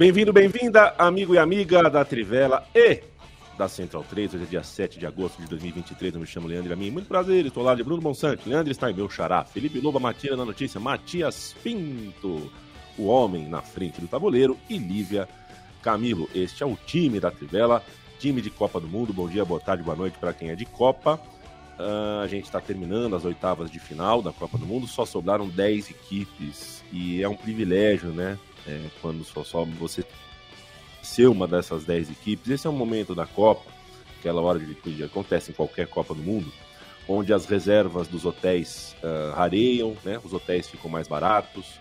Bem-vindo, bem-vinda, amigo e amiga da Trivela e da Central 3. Hoje é dia 7 de agosto de 2023. Eu me chamo Leandro Amin. Muito prazer, estou lá de Bruno Bonsante. Leandro está em meu xará. Felipe Loba Matia na notícia. Matias Pinto, o homem na frente do tabuleiro. E Lívia Camilo. Este é o time da Trivela, time de Copa do Mundo. Bom dia, boa tarde, boa noite para quem é de Copa. Uh, a gente está terminando as oitavas de final da Copa do Mundo. Só sobraram 10 equipes. E é um privilégio, né? É, quando só sobe você ser uma dessas 10 equipes. Esse é um momento da Copa, aquela hora de que acontece em qualquer Copa do Mundo, onde as reservas dos hotéis uh, rareiam, né? os hotéis ficam mais baratos,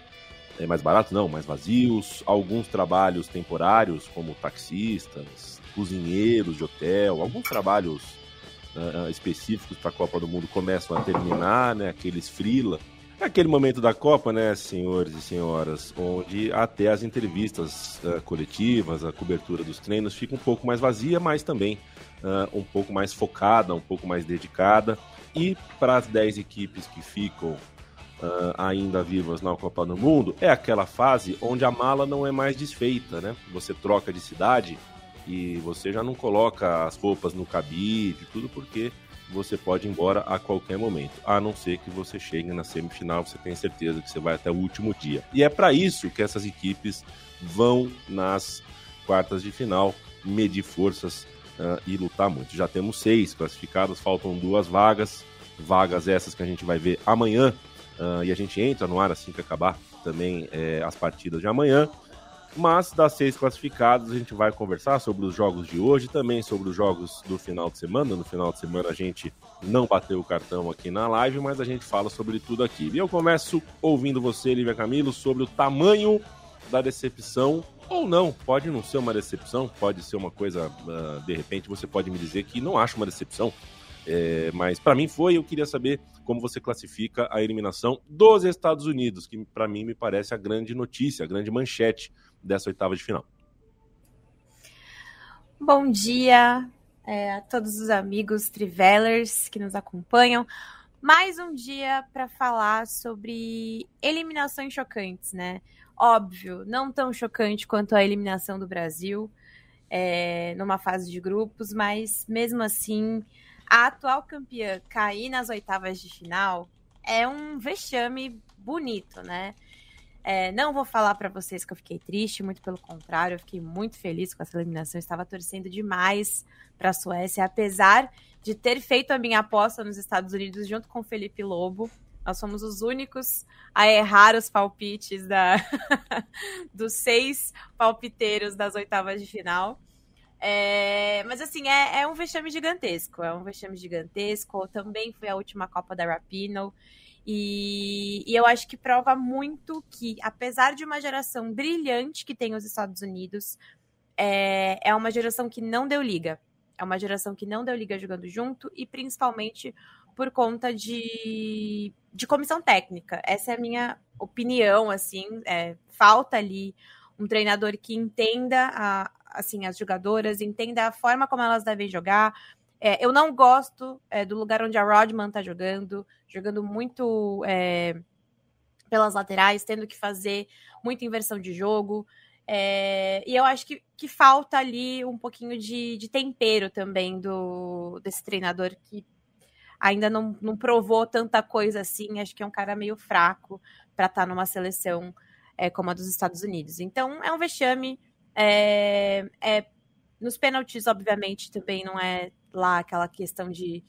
é, mais baratos não, mais vazios, alguns trabalhos temporários, como taxistas, cozinheiros de hotel, alguns trabalhos uh, específicos para a Copa do Mundo começam a terminar, né? aqueles freela, aquele momento da Copa, né, senhores e senhoras, onde até as entrevistas uh, coletivas, a cobertura dos treinos fica um pouco mais vazia, mas também uh, um pouco mais focada, um pouco mais dedicada. E para as 10 equipes que ficam uh, ainda vivas na Copa do Mundo, é aquela fase onde a mala não é mais desfeita, né? Você troca de cidade e você já não coloca as roupas no cabide, tudo porque você pode ir embora a qualquer momento, a não ser que você chegue na semifinal, você tenha certeza que você vai até o último dia. E é para isso que essas equipes vão nas quartas de final medir forças uh, e lutar muito. Já temos seis classificadas, faltam duas vagas, vagas essas que a gente vai ver amanhã, uh, e a gente entra no ar assim que acabar também é, as partidas de amanhã. Mas das seis classificadas, a gente vai conversar sobre os jogos de hoje, também sobre os jogos do final de semana. No final de semana a gente não bateu o cartão aqui na live, mas a gente fala sobre tudo aqui. E eu começo ouvindo você, Lívia Camilo, sobre o tamanho da decepção ou não. Pode não ser uma decepção, pode ser uma coisa, uh, de repente você pode me dizer que não acha uma decepção. É, mas para mim foi, eu queria saber como você classifica a eliminação dos Estados Unidos, que para mim me parece a grande notícia, a grande manchete dessa oitava de final. Bom dia é, a todos os amigos Trivelers que nos acompanham. Mais um dia para falar sobre eliminações chocantes, né? Óbvio, não tão chocante quanto a eliminação do Brasil é, numa fase de grupos, mas mesmo assim, a atual campeã cair nas oitavas de final é um vexame bonito, né? É, não vou falar para vocês que eu fiquei triste, muito pelo contrário, eu fiquei muito feliz com essa eliminação. Estava torcendo demais para a Suécia, apesar de ter feito a minha aposta nos Estados Unidos junto com o Felipe Lobo. Nós fomos os únicos a errar os palpites da... dos seis palpiteiros das oitavas de final. É, mas assim, é, é, um vexame gigantesco. É um vexame gigantesco. Também foi a última Copa da Rapino. E, e, eu acho que prova muito que, apesar de uma geração brilhante que tem os Estados Unidos, é, é uma geração que não deu liga. É uma geração que não deu liga jogando junto e principalmente por conta de, de comissão técnica. Essa é a minha opinião, assim. É, falta ali um treinador que entenda a, assim as jogadoras, entenda a forma como elas devem jogar, é, eu não gosto é, do lugar onde a Rodman tá jogando, jogando muito é, pelas laterais, tendo que fazer muita inversão de jogo. É, e eu acho que, que falta ali um pouquinho de, de tempero também do desse treinador que ainda não, não provou tanta coisa assim. Acho que é um cara meio fraco para estar tá numa seleção é, como a dos Estados Unidos. Então é um vexame. É, nos pênaltis, obviamente, também não é lá aquela questão de,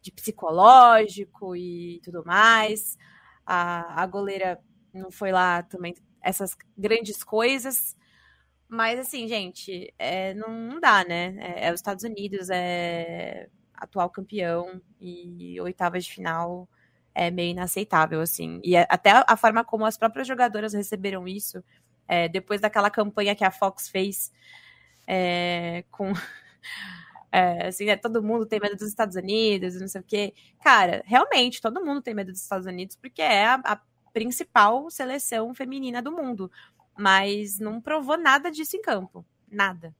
de psicológico e tudo mais. A, a goleira não foi lá também essas grandes coisas. Mas assim, gente, é, não dá, né? É, é, os Estados Unidos, é atual campeão e oitavas de final é meio inaceitável, assim. E é, até a forma como as próprias jogadoras receberam isso, é, depois daquela campanha que a Fox fez é, com. É, assim, né, todo mundo tem medo dos Estados Unidos, não sei o quê. Cara, realmente, todo mundo tem medo dos Estados Unidos, porque é a, a principal seleção feminina do mundo. Mas não provou nada disso em campo. Nada.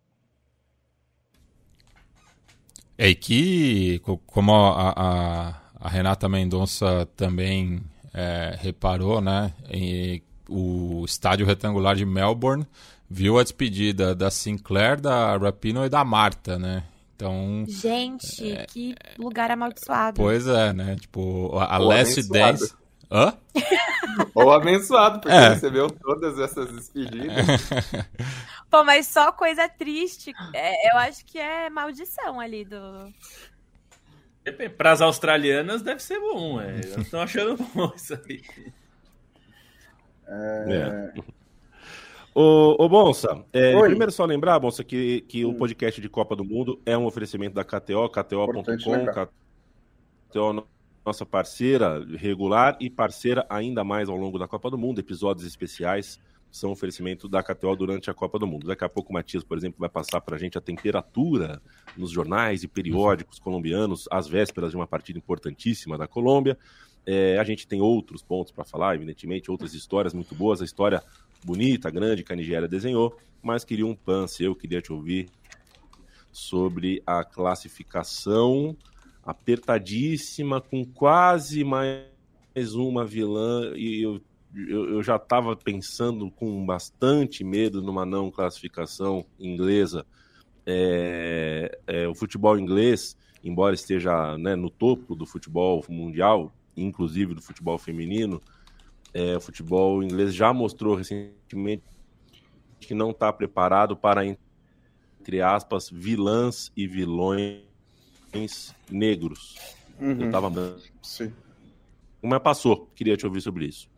É que, como a, a, a Renata Mendonça também é, reparou, né? Em, o estádio retangular de Melbourne viu a despedida da Sinclair, da Rapino e da Marta, né? Então. Gente, é, que lugar amaldiçoado. Pois é, né? Tipo, a, a Last 10. Hã? Ou abençoado, porque é. recebeu todas essas despedidas. Pô, mas só coisa triste. É, eu acho que é maldição ali do. Para as australianas deve ser bom, é. Estão achando bom isso aí. É... é. Ô, ô Bonsa, é, primeiro só lembrar, Bonsa, que, que hum. o podcast de Copa do Mundo é um oferecimento da KTO, KTO.com, KTO nossa parceira regular e parceira ainda mais ao longo da Copa do Mundo, episódios especiais são oferecimento da KTO durante a Copa do Mundo. Daqui a pouco o Matias, por exemplo, vai passar para a gente a temperatura nos jornais e periódicos colombianos às vésperas de uma partida importantíssima da Colômbia. É, a gente tem outros pontos para falar, evidentemente, outras histórias muito boas. A história bonita, grande que a Nigéria desenhou, mas queria um pan eu queria te ouvir sobre a classificação apertadíssima, com quase mais uma vilã, e eu eu, eu já estava pensando com bastante medo numa não classificação inglesa. É, é, o futebol inglês, embora esteja né, no topo do futebol mundial, inclusive do futebol feminino, é, o futebol inglês já mostrou recentemente que não está preparado para, entre aspas, vilãs e vilões negros. Uhum. Eu estava. Sim. Mas passou, queria te ouvir sobre isso.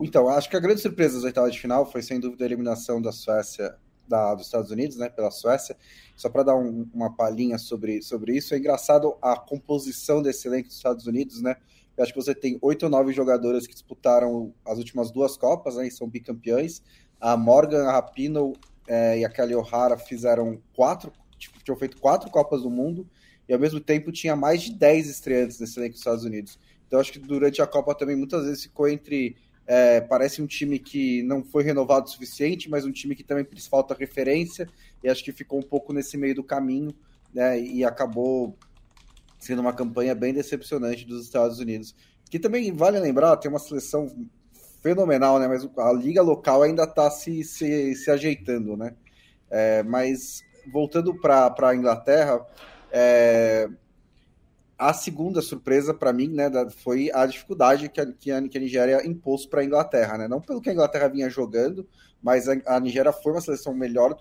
Então, acho que a grande surpresa das oitavas de final foi, sem dúvida, a eliminação da Suécia, da, dos Estados Unidos, né, pela Suécia. Só para dar um, uma palhinha sobre, sobre isso, é engraçado a composição desse elenco dos Estados Unidos, né? Eu acho que você tem oito ou nove jogadoras que disputaram as últimas duas Copas, né, e são bicampeões. A Morgan, a Rapinoe é, e a Kelly O'Hara fizeram quatro, tipo, tinham feito quatro Copas do Mundo, e ao mesmo tempo tinha mais de dez estreantes nesse elenco dos Estados Unidos. Então acho que durante a Copa também muitas vezes ficou entre é, parece um time que não foi renovado o suficiente, mas um time que também falta referência, e acho que ficou um pouco nesse meio do caminho, né? E acabou sendo uma campanha bem decepcionante dos Estados Unidos. Que também vale lembrar, tem uma seleção fenomenal, né? Mas a liga local ainda está se, se, se, ajeitando, né? É, mas voltando para a Inglaterra, é, a segunda surpresa para mim, né, foi a dificuldade que a, que a, Nigéria impôs para a Inglaterra, né? Não pelo que a Inglaterra vinha jogando, mas a, a Nigéria foi uma seleção melhor,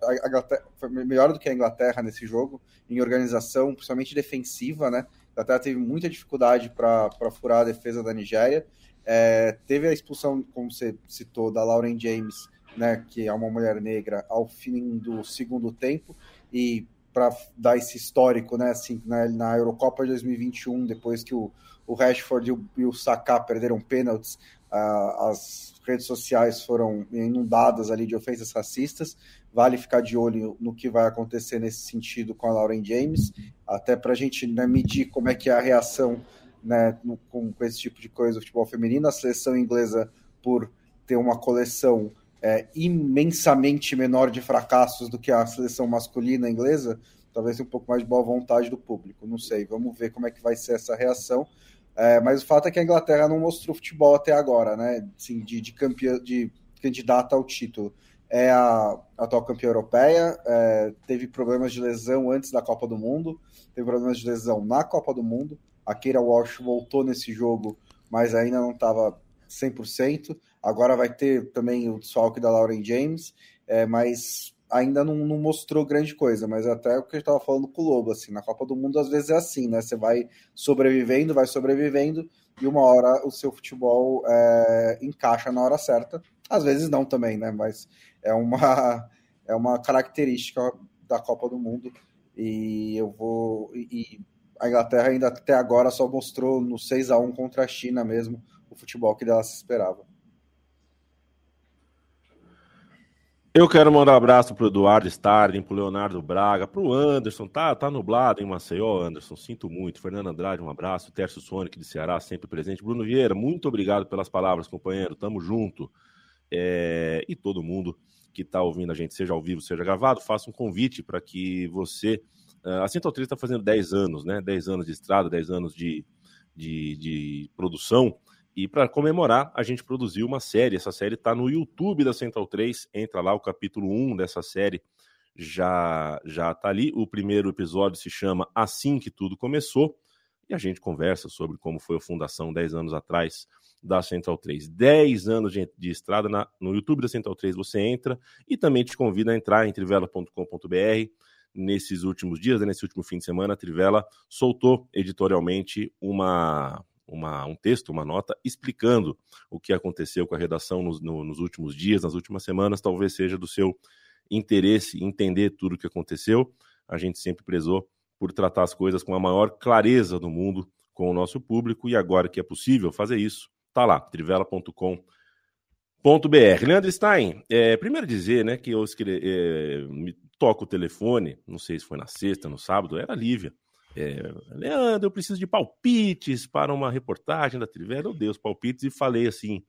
foi melhor do que a Inglaterra nesse jogo, em organização, principalmente defensiva, né? A Inglaterra teve muita dificuldade para furar a defesa da Nigéria. É, teve a expulsão, como você citou, da Lauren James, né, que é uma mulher negra, ao fim do segundo tempo, e para dar esse histórico, né? Assim, na, na Eurocopa de 2021, depois que o, o Rashford e o, e o Saka perderam pênaltis, uh, as redes sociais foram inundadas ali de ofensas racistas. Vale ficar de olho no que vai acontecer nesse sentido com a Lauren James, até para a gente né, medir como é que é a reação né, no, com, com esse tipo de coisa do futebol feminino. A seleção inglesa, por ter uma coleção é, imensamente menor de fracassos do que a seleção masculina inglesa, talvez um pouco mais de boa vontade do público. Não sei, vamos ver como é que vai ser essa reação. É, mas o fato é que a Inglaterra não mostrou futebol até agora, né? Assim, de, de, campeã, de candidata ao título. É a, atual campeã europeia, é, teve problemas de lesão antes da Copa do Mundo, teve problemas de lesão na Copa do Mundo. A Keira Walsh voltou nesse jogo, mas ainda não estava 100%. Agora vai ter também o desfalque da Lauren James, é, mas ainda não, não, mostrou grande coisa. Mas até o que eu estava falando com o Lobo, assim, na Copa do Mundo às vezes é assim, né? Você vai sobrevivendo, vai sobrevivendo, e uma hora o seu futebol é, encaixa na hora certa. Às vezes não também, né? Mas é uma. é uma característica da Copa do Mundo. E eu vou. E a Inglaterra ainda até agora só mostrou no 6 a 1 contra a China mesmo o futebol que dela se esperava. Eu quero mandar um abraço pro Eduardo Starling, pro Leonardo Braga, pro Anderson. Tá, tá nublado em Maceió, Anderson. Sinto muito. Fernando Andrade, um abraço. Tércio Sonic de Ceará, sempre presente. Bruno Vieira, muito obrigado pelas palavras, companheiro. Tamo junto. É... E todo mundo que está ouvindo a gente, seja ao vivo, seja gravado, faça um convite para que você. A Central 3 está fazendo 10 anos, né? 10 anos de estrada, 10 anos de, de, de produção. E para comemorar, a gente produziu uma série. Essa série está no YouTube da Central 3. Entra lá, o capítulo 1 dessa série já já está ali. O primeiro episódio se chama Assim que Tudo Começou. E a gente conversa sobre como foi a fundação 10 anos atrás da Central 3. 10 anos de, de estrada na, no YouTube da Central 3. Você entra e também te convido a entrar em trivela.com.br. Nesses últimos dias, né, nesse último fim de semana, a Trivela soltou editorialmente uma, uma, um texto, uma nota, explicando o que aconteceu com a redação nos, no, nos últimos dias, nas últimas semanas. Talvez seja do seu interesse entender tudo o que aconteceu. A gente sempre prezou por tratar as coisas com a maior clareza do mundo com o nosso público e agora que é possível fazer isso, tá lá, trivela.com.br. Leandro Stein, é, primeiro dizer né, que eu escrevi, é, me toco o telefone, não sei se foi na sexta, no sábado, era a Lívia. É, Leandro, eu preciso de palpites para uma reportagem da Trivela. Dei os palpites e falei assim: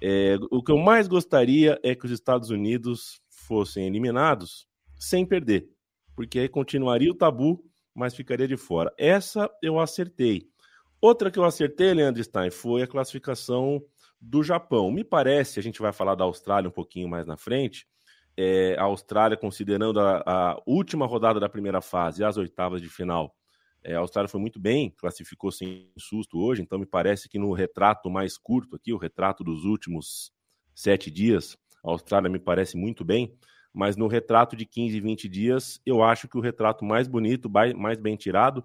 é, o que eu mais gostaria é que os Estados Unidos fossem eliminados sem perder, porque aí continuaria o tabu, mas ficaria de fora. Essa eu acertei. Outra que eu acertei, Leandro Stein, foi a classificação do Japão. Me parece, a gente vai falar da Austrália um pouquinho mais na frente. É, a Austrália, considerando a, a última rodada da primeira fase e as oitavas de final, é, a Austrália foi muito bem, classificou sem susto hoje, então me parece que no retrato mais curto aqui, o retrato dos últimos sete dias, a Austrália me parece muito bem, mas no retrato de 15, 20 dias, eu acho que o retrato mais bonito, mais bem tirado,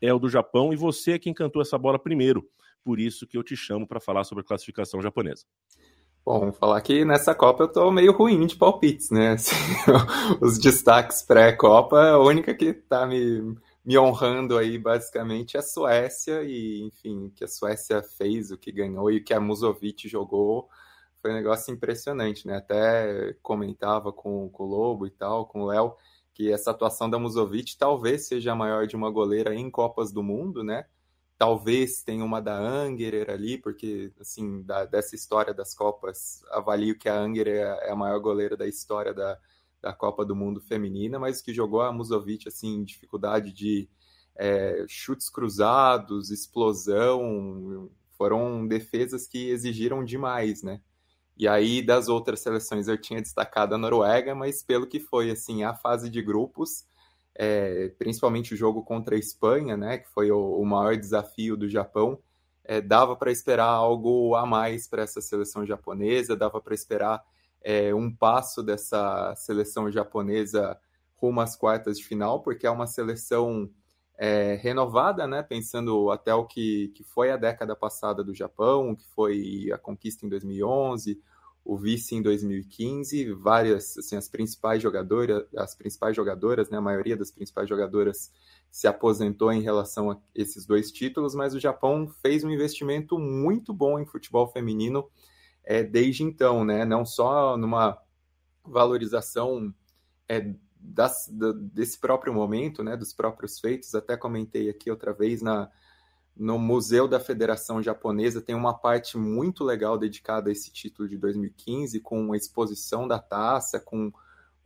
é o do Japão, e você é quem cantou essa bola primeiro, por isso que eu te chamo para falar sobre a classificação japonesa. Bom, vamos falar que nessa Copa eu tô meio ruim de palpites, né? Assim, os destaques pré-Copa, a única que tá me me honrando aí basicamente a Suécia e enfim que a Suécia fez, o que ganhou e o que a Musovic jogou foi um negócio impressionante, né? Até comentava com, com o Lobo e tal, com o Léo, que essa atuação da Musovic talvez seja a maior de uma goleira em Copas do Mundo, né? Talvez tenha uma da Angerer ali, porque assim da, dessa história das Copas avalio que a Angerer é a maior goleira da história da, da Copa do Mundo feminina, mas que jogou a Musovic assim, dificuldade de é, chutes cruzados, explosão, foram defesas que exigiram demais, né? E aí das outras seleções eu tinha destacado a Noruega, mas pelo que foi assim a fase de grupos, é, principalmente o jogo contra a Espanha, né, que foi o, o maior desafio do Japão, é, dava para esperar algo a mais para essa seleção japonesa, dava para esperar é, um passo dessa seleção japonesa rumo às quartas de final, porque é uma seleção é, renovada, né? Pensando até o que, que foi a década passada do Japão, que foi a conquista em 2011, o vice em 2015, várias, assim, as principais jogadoras, as principais jogadoras, né? A maioria das principais jogadoras se aposentou em relação a esses dois títulos, mas o Japão fez um investimento muito bom em futebol feminino é, desde então, né? Não só numa valorização é, das, da, desse próprio momento, né? Dos próprios feitos. Até comentei aqui outra vez na no Museu da Federação Japonesa tem uma parte muito legal dedicada a esse título de 2015, com a exposição da taça, com,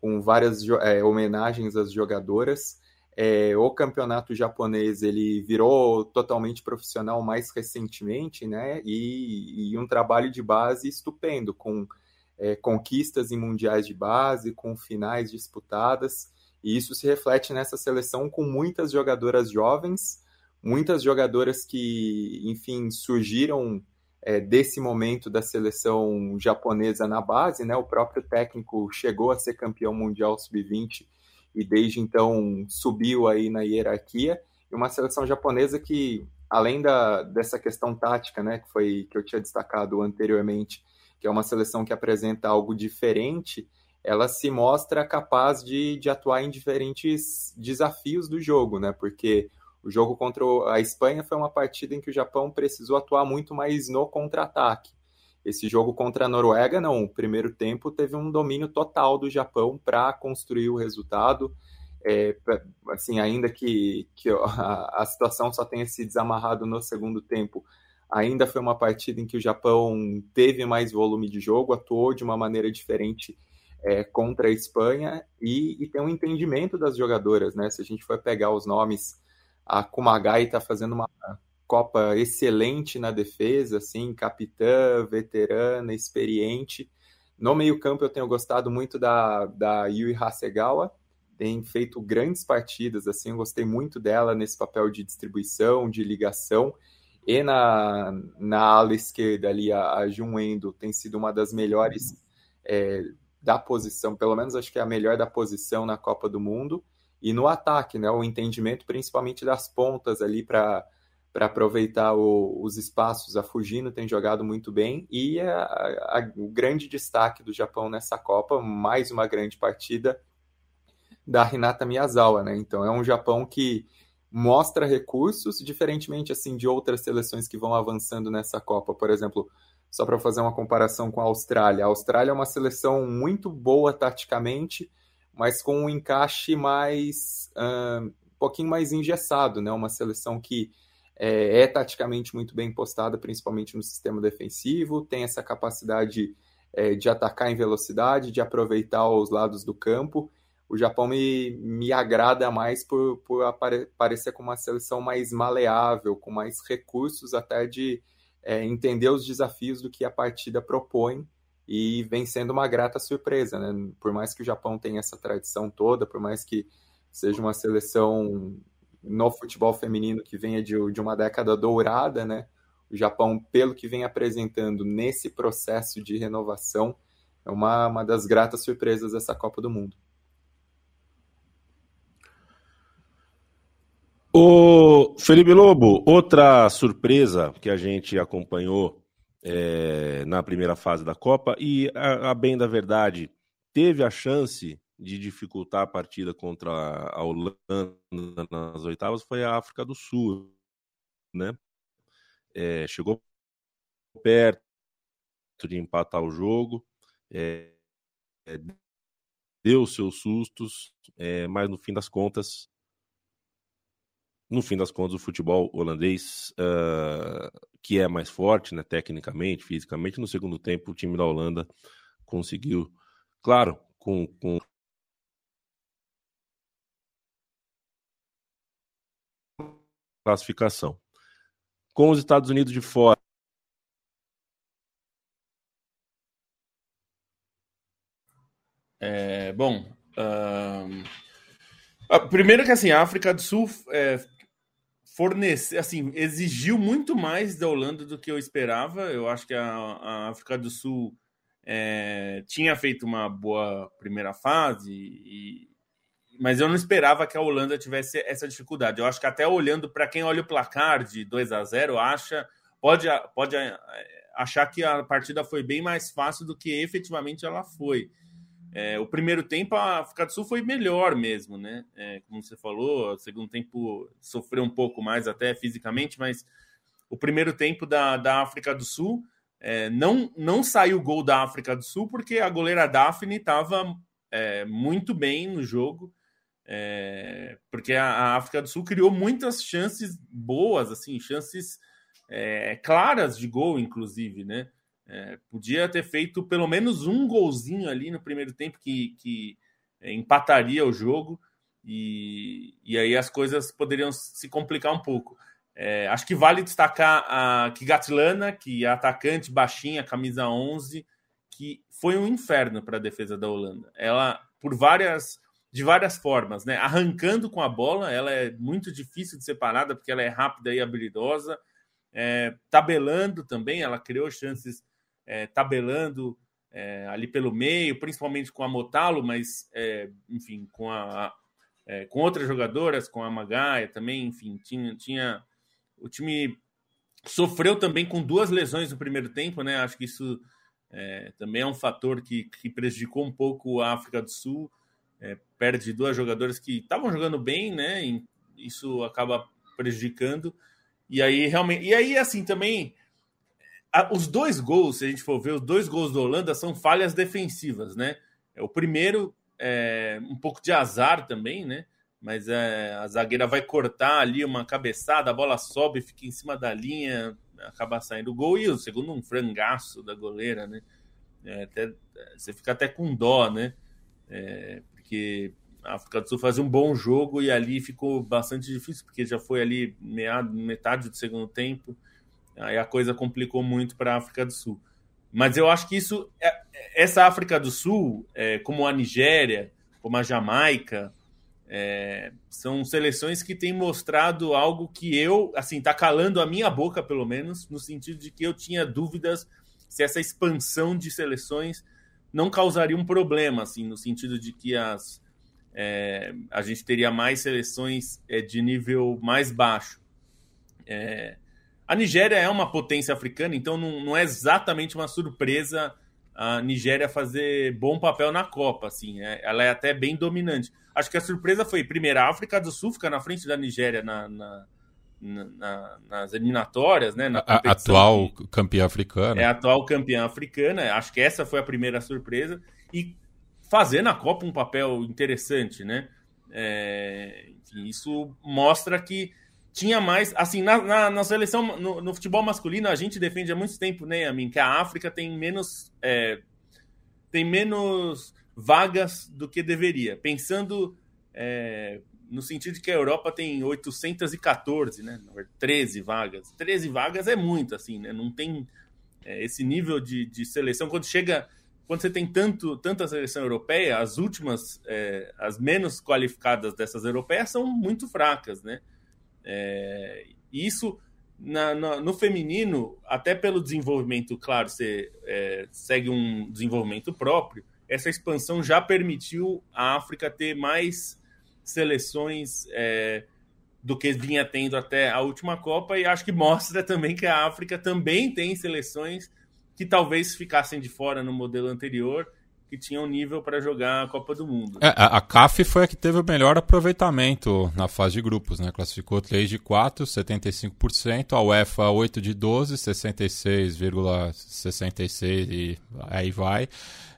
com várias é, homenagens às jogadoras. É, o campeonato japonês ele virou totalmente profissional mais recentemente, né? E, e um trabalho de base estupendo, com é, conquistas em mundiais de base, com finais disputadas. E isso se reflete nessa seleção com muitas jogadoras jovens, muitas jogadoras que, enfim, surgiram é, desse momento da seleção japonesa na base, né? O próprio técnico chegou a ser campeão mundial sub-20 e desde então subiu aí na hierarquia. E uma seleção japonesa que, além da, dessa questão tática, né, que foi que eu tinha destacado anteriormente, que é uma seleção que apresenta algo diferente, ela se mostra capaz de, de atuar em diferentes desafios do jogo, né? Porque o jogo contra a Espanha foi uma partida em que o Japão precisou atuar muito mais no contra-ataque. Esse jogo contra a Noruega, não. O primeiro tempo teve um domínio total do Japão para construir o resultado. É, assim, ainda que, que a, a, situação só tenha se desamarrado no segundo tempo, ainda foi uma partida em que o Japão teve mais volume de jogo, atuou de uma maneira diferente é, contra a Espanha e, e, tem um entendimento das jogadoras, né? Se a gente for pegar os nomes, a Kumagai está fazendo uma Copa excelente na defesa, assim, capitã, veterana, experiente. No meio-campo eu tenho gostado muito da, da Yui Hasegawa, tem feito grandes partidas, assim, eu gostei muito dela nesse papel de distribuição, de ligação. E na, na ala esquerda ali, a, a Jun Endo tem sido uma das melhores é, da posição, pelo menos acho que é a melhor da posição na Copa do Mundo. E no ataque, né, o entendimento principalmente das pontas ali para para aproveitar o, os espaços. A Fujino tem jogado muito bem e a, a, o grande destaque do Japão nessa Copa, mais uma grande partida da Hinata Miyazawa, né? Então é um Japão que mostra recursos, diferentemente assim de outras seleções que vão avançando nessa Copa. Por exemplo, só para fazer uma comparação com a Austrália. A Austrália é uma seleção muito boa taticamente, mas com um encaixe mais um pouquinho mais engessado, né? Uma seleção que é, é, taticamente muito bem postada, principalmente no sistema defensivo, tem essa capacidade é, de atacar em velocidade, de aproveitar os lados do campo. O Japão me, me agrada mais por, por apare, parecer com uma seleção mais maleável, com mais recursos até de é, entender os desafios do que a partida propõe e vem sendo uma grata surpresa, né? Por mais que o Japão tenha essa tradição toda, por mais que seja uma seleção no futebol feminino que venha de, de uma década dourada, né? O Japão, pelo que vem apresentando nesse processo de renovação, é uma, uma das gratas surpresas dessa Copa do Mundo. O Felipe Lobo, outra surpresa que a gente acompanhou é, na primeira fase da Copa e, a, a, bem da verdade, teve a chance de dificultar a partida contra a Holanda nas oitavas foi a África do Sul, né? É, chegou perto de empatar o jogo, é, deu seus sustos, é, mas no fim das contas no fim das contas, o futebol holandês, uh, que é mais forte, né, tecnicamente, fisicamente, no segundo tempo, o time da Holanda conseguiu, claro, com, com classificação. Com os Estados Unidos de fora. É, bom, uh... primeiro que assim, a África do Sul é, fornecer, assim, exigiu muito mais da Holanda do que eu esperava. Eu acho que a, a África do Sul é, tinha feito uma boa primeira fase, e, mas eu não esperava que a Holanda tivesse essa dificuldade. Eu acho que até olhando para quem olha o placar de 2 a 0 acha pode, pode achar que a partida foi bem mais fácil do que efetivamente ela foi. É, o primeiro tempo a África do Sul foi melhor mesmo, né? É, como você falou, o segundo tempo sofreu um pouco mais até fisicamente, mas o primeiro tempo da, da África do Sul é, não, não saiu gol da África do Sul porque a goleira Daphne estava é, muito bem no jogo, é, porque a, África do Sul criou muitas chances boas, assim, chances é, claras de gol, inclusive, né? É, podia ter feito pelo menos um golzinho ali no primeiro tempo que, que é, empataria o jogo e, e aí as coisas poderiam se complicar um pouco. É, acho que vale destacar a Kigatlana, que é atacante baixinha, camisa 11, que foi um inferno para a defesa da Holanda. Ela, por várias, de várias formas, né? Arrancando com a bola, ela é muito difícil de ser parada porque ela é rápida e habilidosa. É, tabelando também, ela criou chances é, tabelando é, ali pelo meio, principalmente com a Motalo, mas é, enfim, com a, é, com outras jogadoras, com a Magaia também, enfim, tinha, tinha o time sofreu também com duas lesões no primeiro tempo, né? Acho que isso É, também é um fator que, que prejudicou um pouco a África do Sul. É, perde duas jogadoras que estavam jogando bem, né? E isso acaba prejudicando. E aí, realmente. E aí, assim, também. A, os dois gols, se a gente for ver, os dois gols da Holanda são falhas defensivas, né? É, o primeiro é um pouco de azar também, né? Mas é, a zagueira vai cortar ali uma cabeçada, a bola sobe, fica em cima da linha, acaba saindo o gol. E o segundo, um frangaço da goleira, né? É, até, você fica até com dó, né? É, porque a África do Sul fazia um bom jogo e ali ficou bastante difícil, porque já foi ali meado, metade do segundo tempo, aí a coisa complicou muito para a África do Sul. Mas eu acho que isso, é, essa África do Sul, é, como a Nigéria, como a Jamaica, é, são seleções que têm mostrado algo que eu, assim, tá calando a minha boca, pelo menos, no sentido de que eu tinha dúvidas se essa expansão de seleções não causaria um problema, assim, no sentido de que as, é, a gente teria mais seleções é, de nível mais baixo. É, a Nigéria é uma potência africana, então não, não, é exatamente uma surpresa a Nigéria fazer bom papel na Copa, assim, é, ela é até bem dominante. Acho que a surpresa foi, primeiro, a África do Sul ficar na frente da Nigéria na, na, na, nas eliminatórias, né? Na a, atual campeã africana. É a atual campeã africana. Acho que essa foi a primeira surpresa. E fazer na Copa um papel interessante, né? É, enfim, isso mostra que tinha mais. Assim, na, na, na seleção, no, no, futebol masculino, a gente defende há muito tempo, né, a mim, que a África tem menos. É, tem menos vagas do que deveria. Pensando é, no sentido de que a Europa tem 814, né? 13 vagas. 13 vagas é muito, assim, né? Não tem é, esse nível de, de seleção. Quando chega quando você tem tanto, tanta seleção europeia, as últimas, é, as menos qualificadas dessas europeias são muito fracas, né? É, isso na, na, no feminino, até pelo desenvolvimento, claro, você é, segue um desenvolvimento próprio, essa expansão já permitiu a África ter mais seleções é, do que vinha tendo até a última Copa, e acho que mostra também que a África também tem seleções que talvez ficassem de fora no modelo anterior, que tinham nível para jogar a Copa do Mundo. É, a CAF foi a que teve o melhor aproveitamento na fase de grupos, né? Classificou 3 de 4, 75%, a UEFA 8 de 12, 66,66 e aí vai.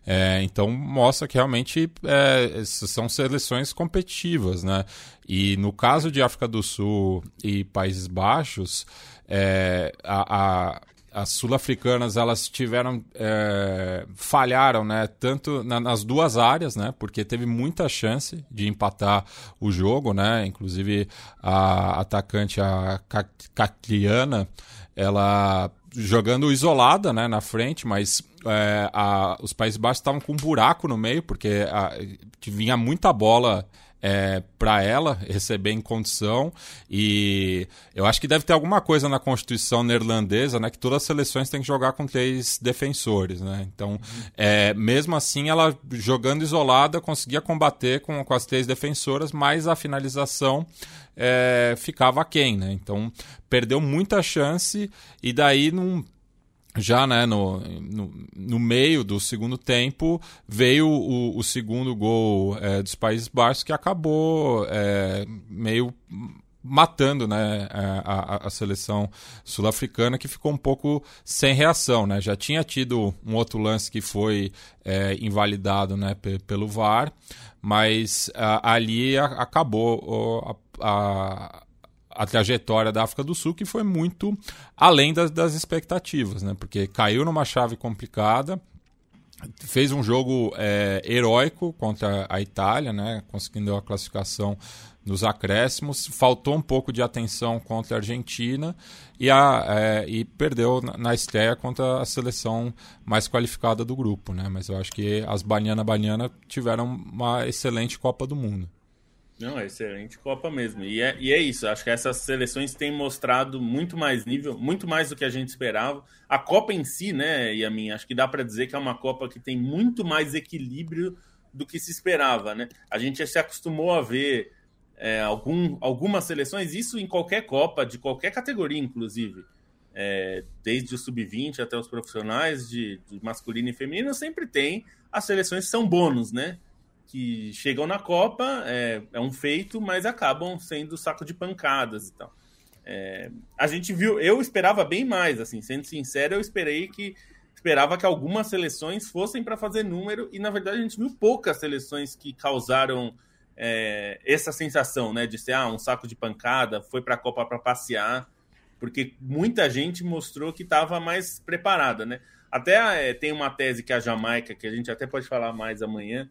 É, então mostra que realmente é, são seleções competitivas, né? E no caso de África do Sul e Países Baixos, é, a, a as sul-africanas elas tiveram é, falharam né? Tanto na, nas duas áreas né? Porque teve muita chance de empatar o jogo né? Inclusive a atacante a Catliana ela jogando isolada né na frente mas é, a, os Países Baixos estavam com um buraco no meio porque a, vinha muita bola é, para ela receber em condição. E eu acho que deve ter alguma coisa na Constituição neerlandesa, né? Que todas as seleções têm que jogar com três defensores, né? Então, é, mesmo assim, ela jogando isolada conseguia combater com, com as três defensoras, mas a finalização é, ficava quem, né? Então, perdeu muita chance e daí não já né, no, no, no, meio do segundo tempo veio o, o segundo gol é, dos Países Baixos que acabou é, meio matando né, é, a, a seleção sul-africana que ficou um pouco sem reação. Né? Já tinha tido um outro lance que foi é, invalidado né, pelo VAR, mas a, ali a, acabou a, a trajetória da África do Sul, que foi muito além das, das expectativas, né? Porque caiu numa chave complicada, fez um jogo é, heróico contra a Itália, né? Conseguindo a classificação nos acréscimos, faltou um pouco de atenção contra a Argentina e, a, é, e perdeu na, na, estreia contra a seleção mais qualificada do grupo, né? Mas eu acho que as Baniana Baniana tiveram uma excelente Copa do Mundo. Não, é excelente Copa mesmo. E é, e é isso. Acho que essas seleções têm mostrado muito mais nível, muito mais do que a gente esperava. A Copa em si, né, e a minha, acho que dá para dizer que é uma Copa que tem muito mais equilíbrio do que se esperava, né? A gente já se acostumou a ver é, algum, algumas seleções, isso em qualquer Copa, de qualquer categoria, inclusive. é, desde o sub-20 até os profissionais de, de, masculino e feminino, sempre tem as seleções que são bônus, né? Que chegam na Copa, é, é um feito, mas acabam sendo saco de pancadas e tal. É, a gente viu, eu esperava bem mais, assim, sendo sincero, eu esperei que esperava que algumas seleções fossem para fazer número e na verdade a gente viu poucas seleções que causaram é, essa sensação, né, de ser ah, um saco de pancada, foi para a Copa para passear porque muita gente mostrou que estava mais preparada, né? Até é, tem uma tese que a Jamaica, que a gente até pode falar mais amanhã,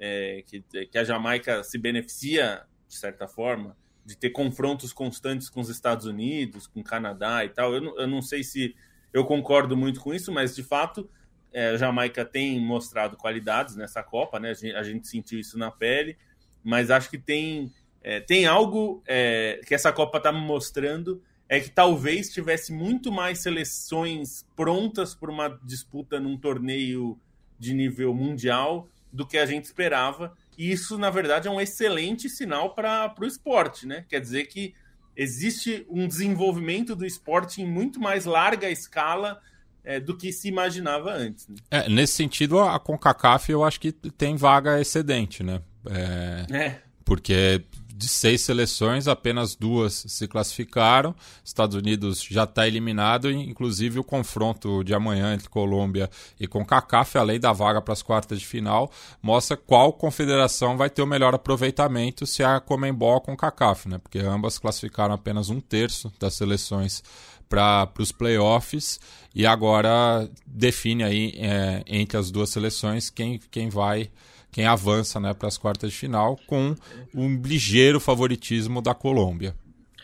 é, que, que a Jamaica se beneficia, de certa forma, de ter confrontos constantes com os Estados Unidos, com o Canadá e tal. Eu eu não sei se eu concordo muito com isso, mas de fato é, a Jamaica tem mostrado qualidades nessa Copa, né? A gente, a gente sentiu isso na pele, mas acho que tem, é, tem algo é, que essa Copa está mostrando é que talvez tivesse muito mais seleções prontas para uma disputa num torneio de nível mundial do que a gente esperava. E isso, na verdade, é um excelente sinal para o esporte, né? Quer dizer que existe um desenvolvimento do esporte em muito mais larga escala é, do que se imaginava antes. Né? É, nesse sentido, a CONCACAF eu acho que tem vaga excedente, né? É, é. Porque de seis seleções, apenas duas se classificaram. Estados Unidos já está eliminado, inclusive o confronto de amanhã entre Colômbia e CONCACAF, além da vaga para as quartas de final, mostra qual confederação vai ter o melhor aproveitamento se a Comembol ou CONCACAF, né? porque ambas classificaram apenas um terço das seleções para os playoffs e agora define aí é, entre as duas seleções quem, quem vai quem avança né, para as quartas de final, com um ligeiro favoritismo da Colômbia.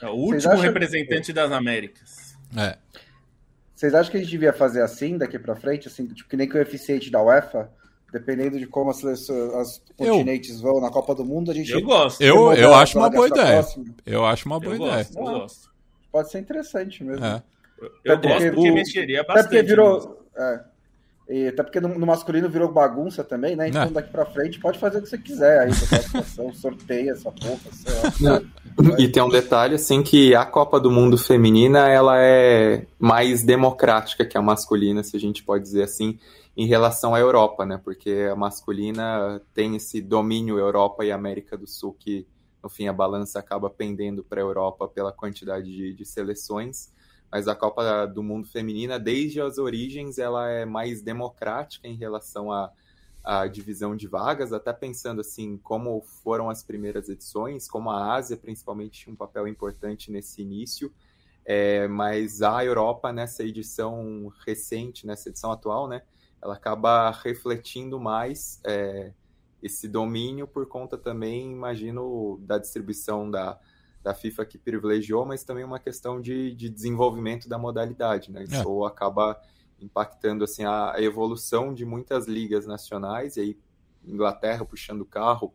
É o último representante que... das Américas. É. Vocês acham que a gente devia fazer assim daqui para frente, assim, tipo, que nem que o eficiente da UEFA, dependendo de como as, as continentes eu... vão na Copa do Mundo, a gente. Eu gosto. Eu, eu acho uma boa ideia. Eu acho uma boa eu ideia. Gosto, eu gosto. Pode ser interessante mesmo. É. Eu, eu gosto porque, mexeria bastante. Até porque virou. É, e até porque no, no, masculino virou bagunça também, né? Então é. daqui pra frente pode fazer o que você quiser aí, situação, sorteia essa porra, sei lá. E tem um detalhe, assim, que a Copa do Mundo feminina, ela é mais democrática que a masculina, se a gente pode dizer assim, em relação à Europa, né? Porque a masculina tem esse domínio Europa e América do Sul que, no fim, a balança acaba pendendo para a Europa pela quantidade de, de seleções mas a Copa do Mundo Feminina, desde as origens, ela é mais democrática em relação à, à divisão de vagas, até pensando assim, como foram as primeiras edições, como a Ásia principalmente tinha um papel importante nesse início, é, mas a Europa nessa edição recente, nessa edição atual, né, ela acaba refletindo mais é, esse domínio por conta também, imagino, da distribuição da, da FIFA que privilegiou, mas também uma questão de, de desenvolvimento da modalidade, né? Isso é. acaba impactando assim a, a, evolução de muitas ligas nacionais e aí Inglaterra puxando o carro,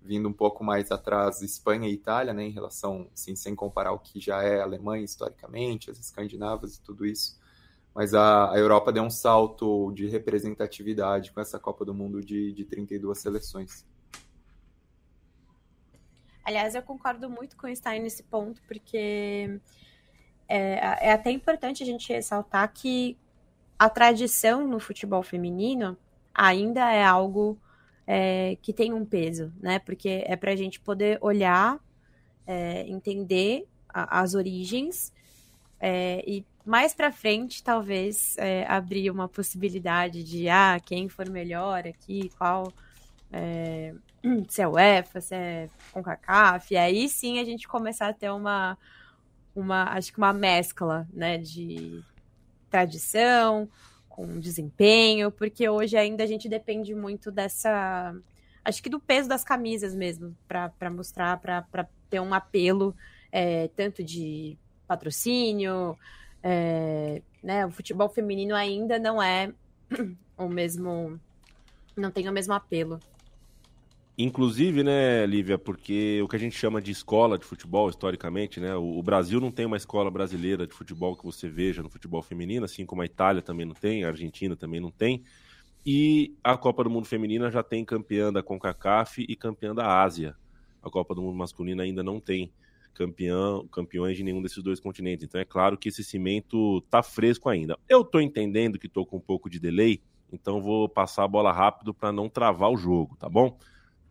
vindo um pouco mais atrás Espanha e Itália, né, em relação, assim, sem comparar o que já é Alemanha historicamente, as escandinavas e tudo isso. Mas a, a Europa deu um salto de representatividade com essa Copa do Mundo de, de 32 seleções. Aliás, eu concordo muito com o Stein nesse ponto, porque é, é até importante a gente ressaltar que a tradição no futebol feminino ainda é algo é, que tem um peso, né? Porque é para a gente poder olhar, é, entender a, as origens é, e mais para frente talvez é, abrir uma possibilidade de ah quem for melhor aqui, qual é, se é UEFA, se é CONCACAF, e aí sim a gente começar a ter uma, uma acho que uma mescla, né, de tradição com desempenho, porque hoje ainda a gente depende muito dessa, acho que do peso das camisas mesmo, para mostrar, para ter um apelo é, tanto de patrocínio, é, né, o futebol feminino ainda não é o mesmo, não tem o mesmo apelo. Inclusive, né, Lívia, porque o que a gente chama de escola de futebol, historicamente, né, o, Brasil não tem uma escola brasileira de futebol que você veja no futebol feminino, assim como a Itália também não tem, a Argentina também não tem. E a Copa do Mundo Feminina já tem campeã da CONCACAF e campeã da Ásia. A Copa do Mundo Masculina ainda não tem campeão, campeões de nenhum desses dois continentes. Então é claro que esse cimento tá fresco ainda. Eu tô entendendo que tô com um pouco de delay, então vou passar a bola rápido para não travar o jogo, tá bom?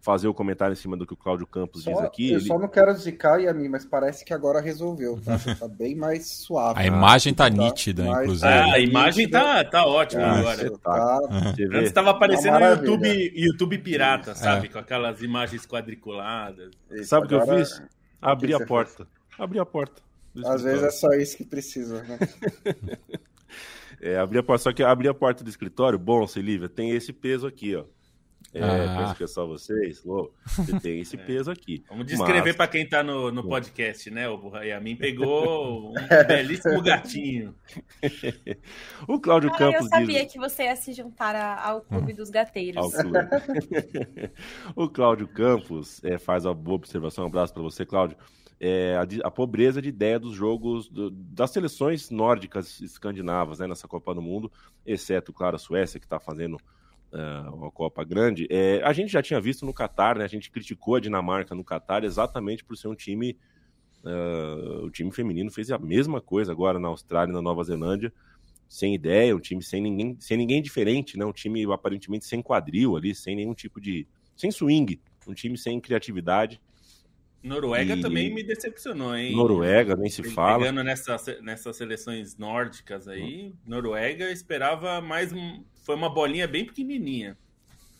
Fazer o comentário em cima do que o Cláudio Campos só, diz aqui. Eu ele... só não quero zicar e a mim, mas parece que agora resolveu, tá? tá bem mais suave. A imagem tá, tá nítida, mais... inclusive. Ah, a imagem tá, tá ótima ah, agora. Tá... Antes estava aparecendo no YouTube, YouTube pirata, sabe? É. Com aquelas imagens quadriculadas. sabe o que eu fiz? Abri a porta. Fez? Abri a porta. Às vezes é só isso que precisa, né? é, abri a porta, só que abrir a porta do escritório, bom, Silívia, tem esse peso aqui, ó. É, ah. penso que é só vocês. você tem esse é. peso aqui. Vamos descrever Mas... para quem está no, no podcast, né? O a mim pegou um belíssimo gatinho. o Cláudio ah, Campos. Eu sabia diz... que você ia se juntar ao clube dos gateiros. o Cláudio Campos é, faz uma boa observação. Um abraço para você, Cláudio. É, a, a, pobreza de ideia dos jogos do, das seleções nórdicas escandinavas né, nessa Copa do Mundo, exceto, claro, a Suécia, que está fazendo uma Copa grande, é, a gente já tinha visto no Catar, né? A gente criticou a Dinamarca no Catar exatamente por ser um time. Uh, o time feminino fez a mesma coisa agora na Austrália e na Nova Zelândia, sem ideia, um time sem ninguém, sem ninguém diferente, né? Um time aparentemente sem quadril ali, sem nenhum tipo de. sem swing, um time sem criatividade. Noruega e... também me decepcionou, hein? Noruega, nem se fala. Pegando nessa, nessas seleções nórdicas aí. Noruega esperava mais um. Foi uma bolinha bem pequenininha.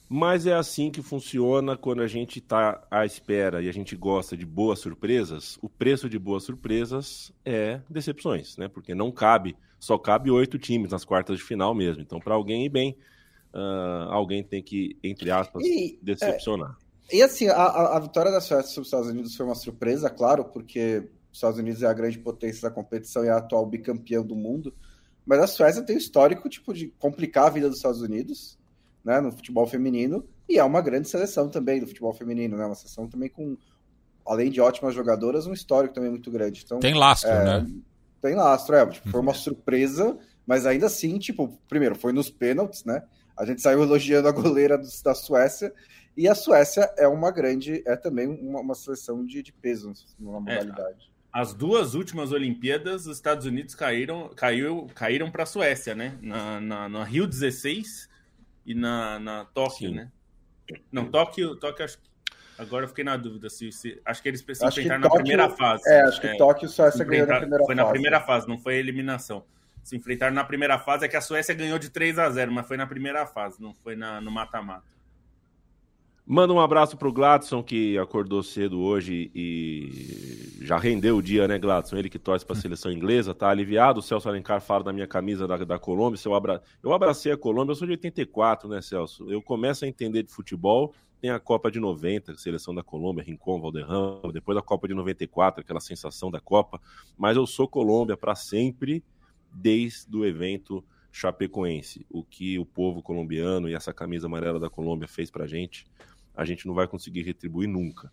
Mas é assim que funciona quando a gente está à espera e a gente gosta de boas surpresas. O preço de boas surpresas é decepções, né? Porque não cabe, só cabe oito times nas quartas de final mesmo. Então, para alguém ir bem, uh, alguém tem que, entre aspas, e, decepcionar. É... E assim, a, a vitória da Suécia sobre os Estados Unidos foi uma surpresa, claro, porque os Estados Unidos é a grande potência da competição e é a atual bicampeão do mundo. Mas a Suécia tem o histórico tipo, de complicar a vida dos Estados Unidos né, no futebol feminino, e é uma grande seleção também do futebol feminino, né? Uma seleção também com, além de ótimas jogadoras, um histórico também muito grande. Então, tem lastro, é, né? Tem lastro, é. Tipo, foi uma uhum. surpresa, mas ainda assim, tipo, primeiro, foi nos pênaltis, né? A gente saiu elogiando a goleira do, da Suécia, e a Suécia é uma grande, é também uma, uma seleção de, de peso na modalidade. É, as duas últimas Olimpíadas, os Estados Unidos caíram, caiu, caíram para a Suécia, né? Na, na, na, Rio 16 e na, na Tóquio, Sim. né? Não, Tóquio, Tóquio acho que. Agora eu fiquei na dúvida se, se acho que eles se enfrentaram Tóquio, na primeira fase. É, acho que é, Tóquio Suécia ganhou na primeira foi fase. Foi na primeira fase, não foi a eliminação. Se enfrentaram na primeira fase, é que a Suécia ganhou de 3 a 0, mas foi na primeira fase, não foi na, no mata-mata. Manda um abraço pro Gladson, que acordou cedo hoje e já rendeu o dia, né, Gladson? Ele que torce para a seleção inglesa, tá aliviado. O Celso Alencar fala da minha camisa da, da Colômbia. Eu, abra... eu abracei a Colômbia, eu sou de 84, né, Celso? Eu começo a entender de futebol. Tem a Copa de 90, seleção da Colômbia, Rincon, Valderrama, depois a Copa de 94, aquela sensação da Copa. Mas eu sou Colômbia para sempre, desde o evento chapecoense. O que o povo colombiano e essa camisa amarela da Colômbia fez pra gente a gente não vai conseguir retribuir nunca.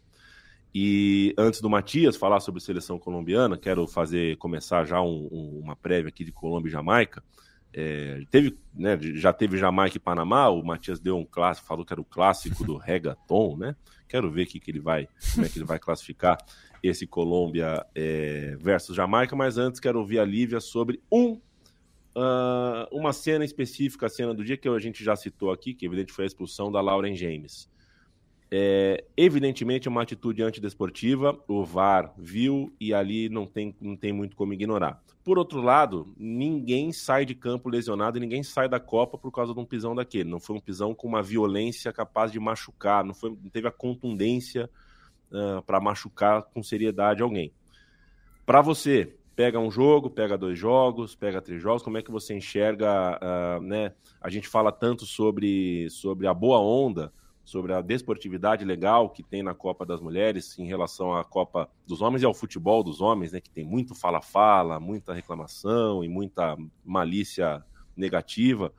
E antes do Matias falar sobre seleção colombiana, quero fazer começar já um, um, uma prévia aqui de Colômbia e Jamaica. É, teve, né, já teve Jamaica e Panamá, o Matias deu um clássico, falou que era o clássico do reggaeton, né? Quero ver que, que ele vai, como é que ele vai classificar esse Colômbia é, versus Jamaica, mas antes quero ouvir a Lívia sobre um uh, uma cena específica, a cena do dia que a gente já citou aqui, que evidente foi a expulsão da Lauren James. É, evidentemente é uma atitude antidesportiva, o VAR viu e ali não tem, não tem muito como ignorar. Por outro lado, ninguém sai de campo lesionado e ninguém sai da Copa por causa de um pisão daquele. Não foi um pisão com uma violência capaz de machucar, não, foi, não teve a contundência uh, para machucar com seriedade alguém. Para você, pega um jogo, pega dois jogos, pega três jogos, como é que você enxerga, uh, né? A gente fala tanto sobre, sobre a boa onda, sobre a desportividade legal que tem na Copa das Mulheres em relação à Copa dos Homens e ao futebol dos homens, né, que tem muito fala-fala, muita reclamação e muita malícia negativa.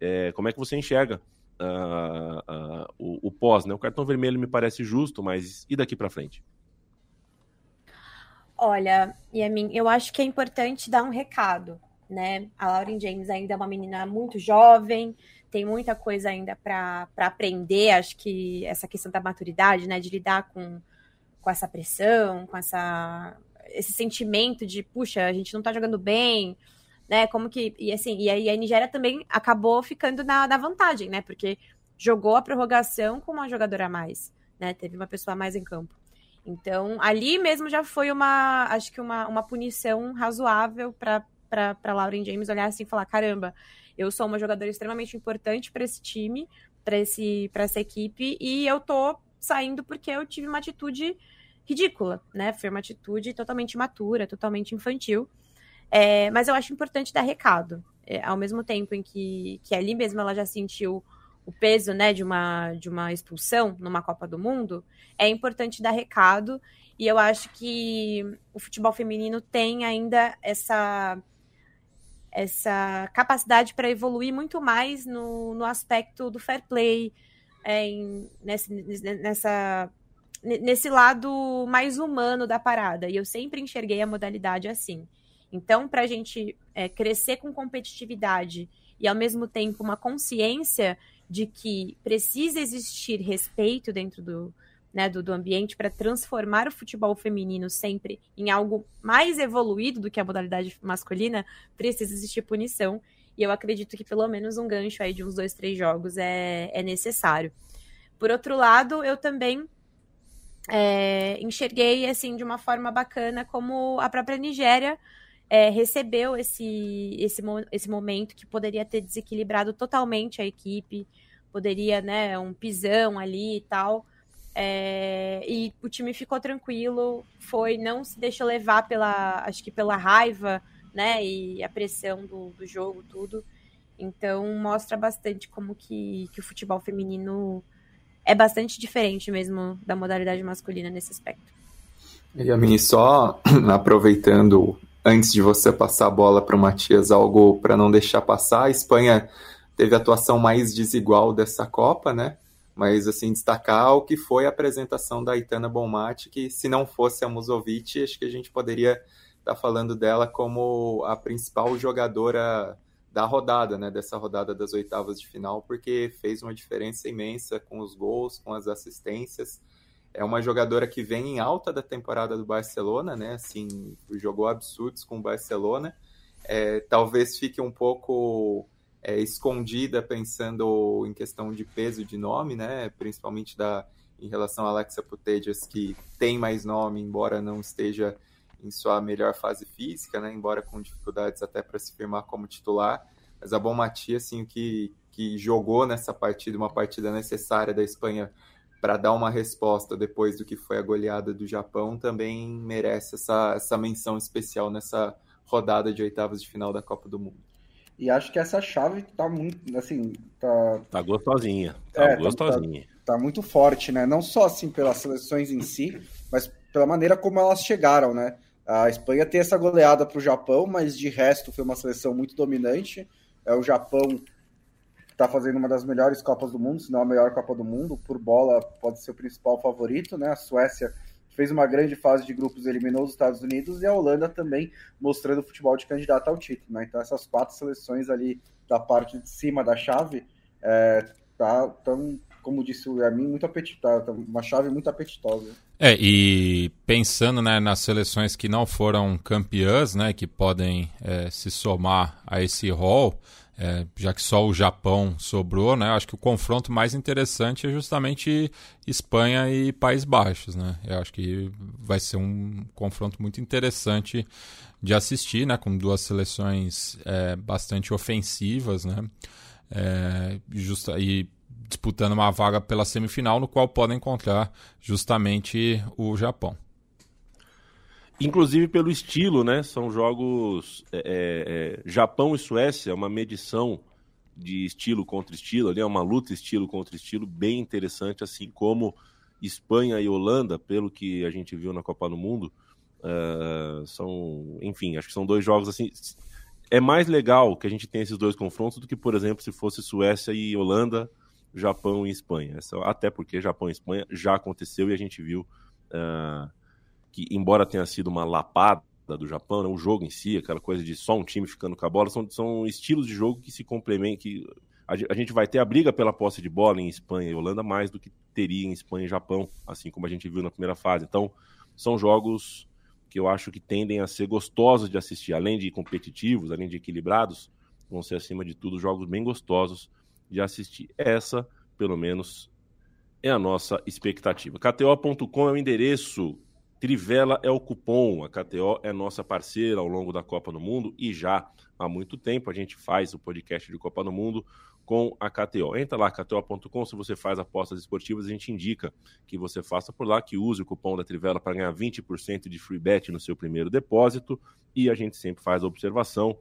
É, como é que você enxerga uh, uh, o, o, pós? Né? O cartão vermelho me parece justo, mas e daqui para frente? Olha, Yamin, eu acho que é importante dar um recado, né? A Lauren James ainda é uma menina muito jovem, tem muita coisa ainda para aprender. Acho que essa questão da maturidade, né, de lidar com, com essa pressão, com essa, esse sentimento de, puxa, a gente não tá jogando bem, né? Como que. E assim, e aí a Nigéria também acabou ficando na, na vantagem, né? Porque jogou a prorrogação com uma jogadora a mais, né? Teve uma pessoa a mais em campo. Então, ali mesmo já foi uma, acho que uma, uma punição razoável para Lauren James olhar assim e falar: caramba, eu sou uma jogadora extremamente importante para esse time, para essa equipe, e eu tô saindo porque eu tive uma atitude ridícula, né? Foi uma atitude totalmente imatura, totalmente infantil. É, mas eu acho importante dar recado. É, ao mesmo tempo em que, que ali mesmo ela já sentiu o peso né, de, uma, de uma expulsão numa Copa do Mundo, é importante dar recado. E eu acho que o futebol feminino tem ainda essa, essa capacidade para evoluir muito mais no, no aspecto do fair play, é, em, nesse, nessa, nesse lado mais humano da parada. E eu sempre enxerguei a modalidade assim. Então, para a gente é, crescer com competitividade e, ao mesmo tempo, uma consciência de que precisa existir respeito dentro do, né, do, do ambiente para transformar o futebol feminino sempre em algo mais evoluído do que a modalidade masculina, precisa existir punição. E eu acredito que pelo menos um gancho aí de uns dois, três jogos é, é necessário. Por outro lado, eu também é, enxerguei assim de uma forma bacana como a própria Nigéria é, recebeu esse, esse, esse momento que poderia ter desequilibrado totalmente a equipe, poderia, né, um pisão ali e tal. É, e o time ficou tranquilo, foi, não se deixou levar pela, acho que pela raiva, né, e a pressão do, do jogo, tudo. Então mostra bastante como que, que o futebol feminino é bastante diferente mesmo da modalidade masculina nesse aspecto. E a mim só aproveitando antes de você passar a bola para o Matias, algo para não deixar passar. A Espanha teve a atuação mais desigual dessa Copa, né? Mas, assim, destacar o que foi a apresentação da Itana Bonmati, que se não fosse a Musovic, acho que a gente poderia estar tá falando dela como a principal jogadora da rodada, né? Dessa rodada das oitavas de final, porque fez uma diferença imensa com os gols, com as assistências é uma jogadora que vem em alta da temporada do Barcelona, né? Assim, jogou absurdos com o Barcelona. É, talvez fique um pouco é, escondida pensando em questão de peso de nome, né? Principalmente da, em relação a Alexa Putellas, que tem mais nome, embora não esteja em sua melhor fase física, né? Embora com dificuldades até para se firmar como titular. Mas a Bom Matias, assim, que, que jogou nessa partida, uma partida necessária da Espanha para dar uma resposta depois do que foi a goleada do Japão, também merece essa, essa menção especial nessa rodada de oitavas de final da Copa do Mundo. E acho que essa chave tá muito, assim, tá... Tá gostosinha, tá é, gostosinha. Tá, tá, muito forte, né? Não só, assim, pelas seleções em si, mas pela maneira como elas chegaram, né? A Espanha tem essa goleada para o Japão, mas de resto foi uma seleção muito dominante. É o Japão está fazendo uma das melhores Copas do Mundo, se não a melhor Copa do Mundo, por bola pode ser o principal favorito, né? A Suécia fez uma grande fase de grupos, eliminou os Estados Unidos e a Holanda também mostrando futebol de candidato ao título, né? Então essas quatro seleções ali da parte de cima da chave é, tá tão, como disse o Yamin, muito apetitosa, tá uma chave muito apetitosa. É, e pensando né, nas seleções que não foram campeãs, né, que podem é, se somar a esse rol, é, já que só o Japão sobrou, né? Acho que o confronto mais interessante é justamente Espanha e Países Baixos, né? Eu acho que vai ser um confronto muito interessante de assistir, né? Com duas seleções é, bastante ofensivas, né? É, justa, e disputando uma vaga pela semifinal, no qual podem encontrar justamente o Japão. Inclusive pelo estilo, né? São jogos. É, é, é, Japão e Suécia uma medição de estilo contra estilo, ali é uma luta estilo contra estilo bem interessante, assim como Espanha e Holanda, pelo que a gente viu na Copa do Mundo. Uh, são, enfim, acho que são dois jogos assim. É mais legal que a gente tenha esses dois confrontos do que, por exemplo, se fosse Suécia e Holanda, Japão e Espanha. Até porque Japão e Espanha já aconteceu e a gente viu. Uh, que, embora tenha sido uma lapada do Japão, né, o jogo em si, aquela coisa de só um time ficando com a bola, são, são estilos de jogo que se complementam, que a gente vai ter a briga pela posse de bola em Espanha e Holanda mais do que teria em Espanha e Japão, assim como a gente viu na primeira fase. Então, são jogos que eu acho que tendem a ser gostosos de assistir, além de competitivos, além de equilibrados, vão ser acima de tudo jogos bem gostosos de assistir. Essa, pelo menos, é a nossa expectativa. KTO.com é o endereço, Trivela é o cupom. A KTO é nossa parceira ao longo da Copa do Mundo e já há muito tempo a gente faz o podcast de Copa do Mundo com a KTO. Entra lá, KTO.com, se você faz apostas esportivas, a gente indica que você faça por lá, que use o cupom da Trivela para ganhar 20% de free bet no seu primeiro depósito e a gente sempre faz a observação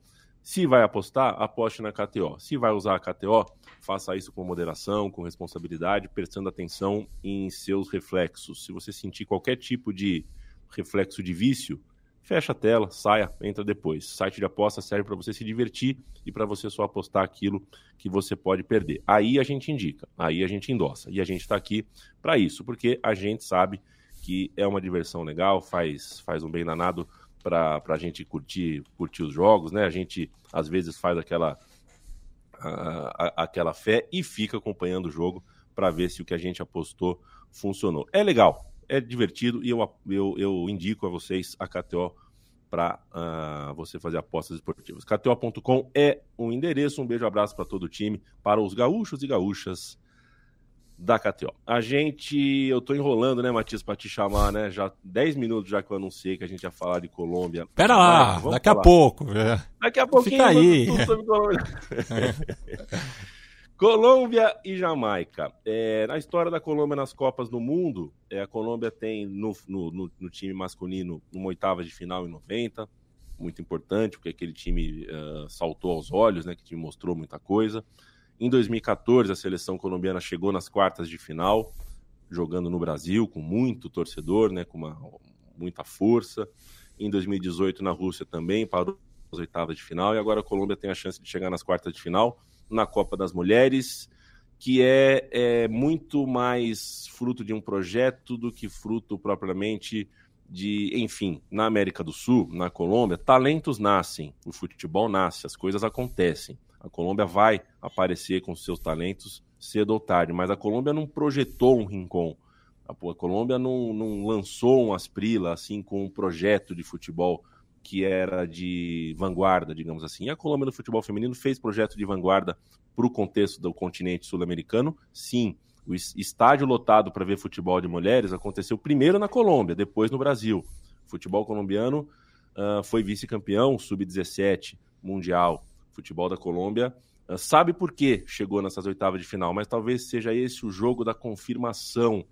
se vai apostar, aposte na KTO. Se vai usar a KTO, faça isso com moderação, com responsabilidade, prestando atenção em seus reflexos. Se você sentir qualquer tipo de reflexo de vício, fecha a tela, saia, entra depois. O site de aposta serve para você se divertir e para você só apostar aquilo que você pode perder. Aí a gente indica, aí a gente endossa. E a gente está aqui para isso, porque a gente sabe que é uma diversão legal, faz, faz um bem danado para a gente curtir, curtir os jogos, né? A gente às vezes faz aquela, aquela fé e fica acompanhando o jogo para ver se o que a gente apostou funcionou. É legal, é divertido e eu, eu, eu indico a vocês a KTO para uh, você fazer apostas esportivas. KTO.com é o um endereço. Um beijo, abraço para todo o time, para os gaúchos e gaúchas da KTO. A gente, eu tô enrolando, né, Matias, para te chamar, né? Já 10 minutos já que eu anunciei que a gente ia falar de Colômbia. Pera lá, daqui falar. a pouco. É. Daqui a pouquinho. Fica aí. Colômbia. Colômbia e Jamaica. É, na história da Colômbia nas Copas do Mundo, é, a Colômbia tem no, no, no, time masculino uma oitava de final em 90, muito importante, porque aquele time uh, saltou aos olhos, né? Que time mostrou muita coisa. Em 2014, a seleção colombiana chegou nas quartas de final, jogando no Brasil, com muito torcedor, né, com uma, muita força. Em 2018, na Rússia também, parou nas oitavas de final. E agora a Colômbia tem a chance de chegar nas quartas de final na Copa das Mulheres, que é, é muito mais fruto de um projeto do que fruto propriamente de, enfim, na América do Sul, na Colômbia, talentos nascem, o futebol nasce, as coisas acontecem. A Colômbia vai aparecer com seus talentos cedo ou tarde, mas a Colômbia não projetou um Rincon. A, Colômbia não, não lançou um Asprila assim com um projeto de futebol que era de vanguarda, digamos assim. E a Colômbia no futebol feminino fez projeto de vanguarda para o contexto do continente sul-americano? Sim. O estádio lotado para ver futebol de mulheres aconteceu primeiro na Colômbia, depois no Brasil. O futebol colombiano uh, foi vice-campeão sub-17 mundial futebol da Colômbia ah, sabe por que chegou nessas oitavas de final, mas talvez seja esse o jogo da confirmação.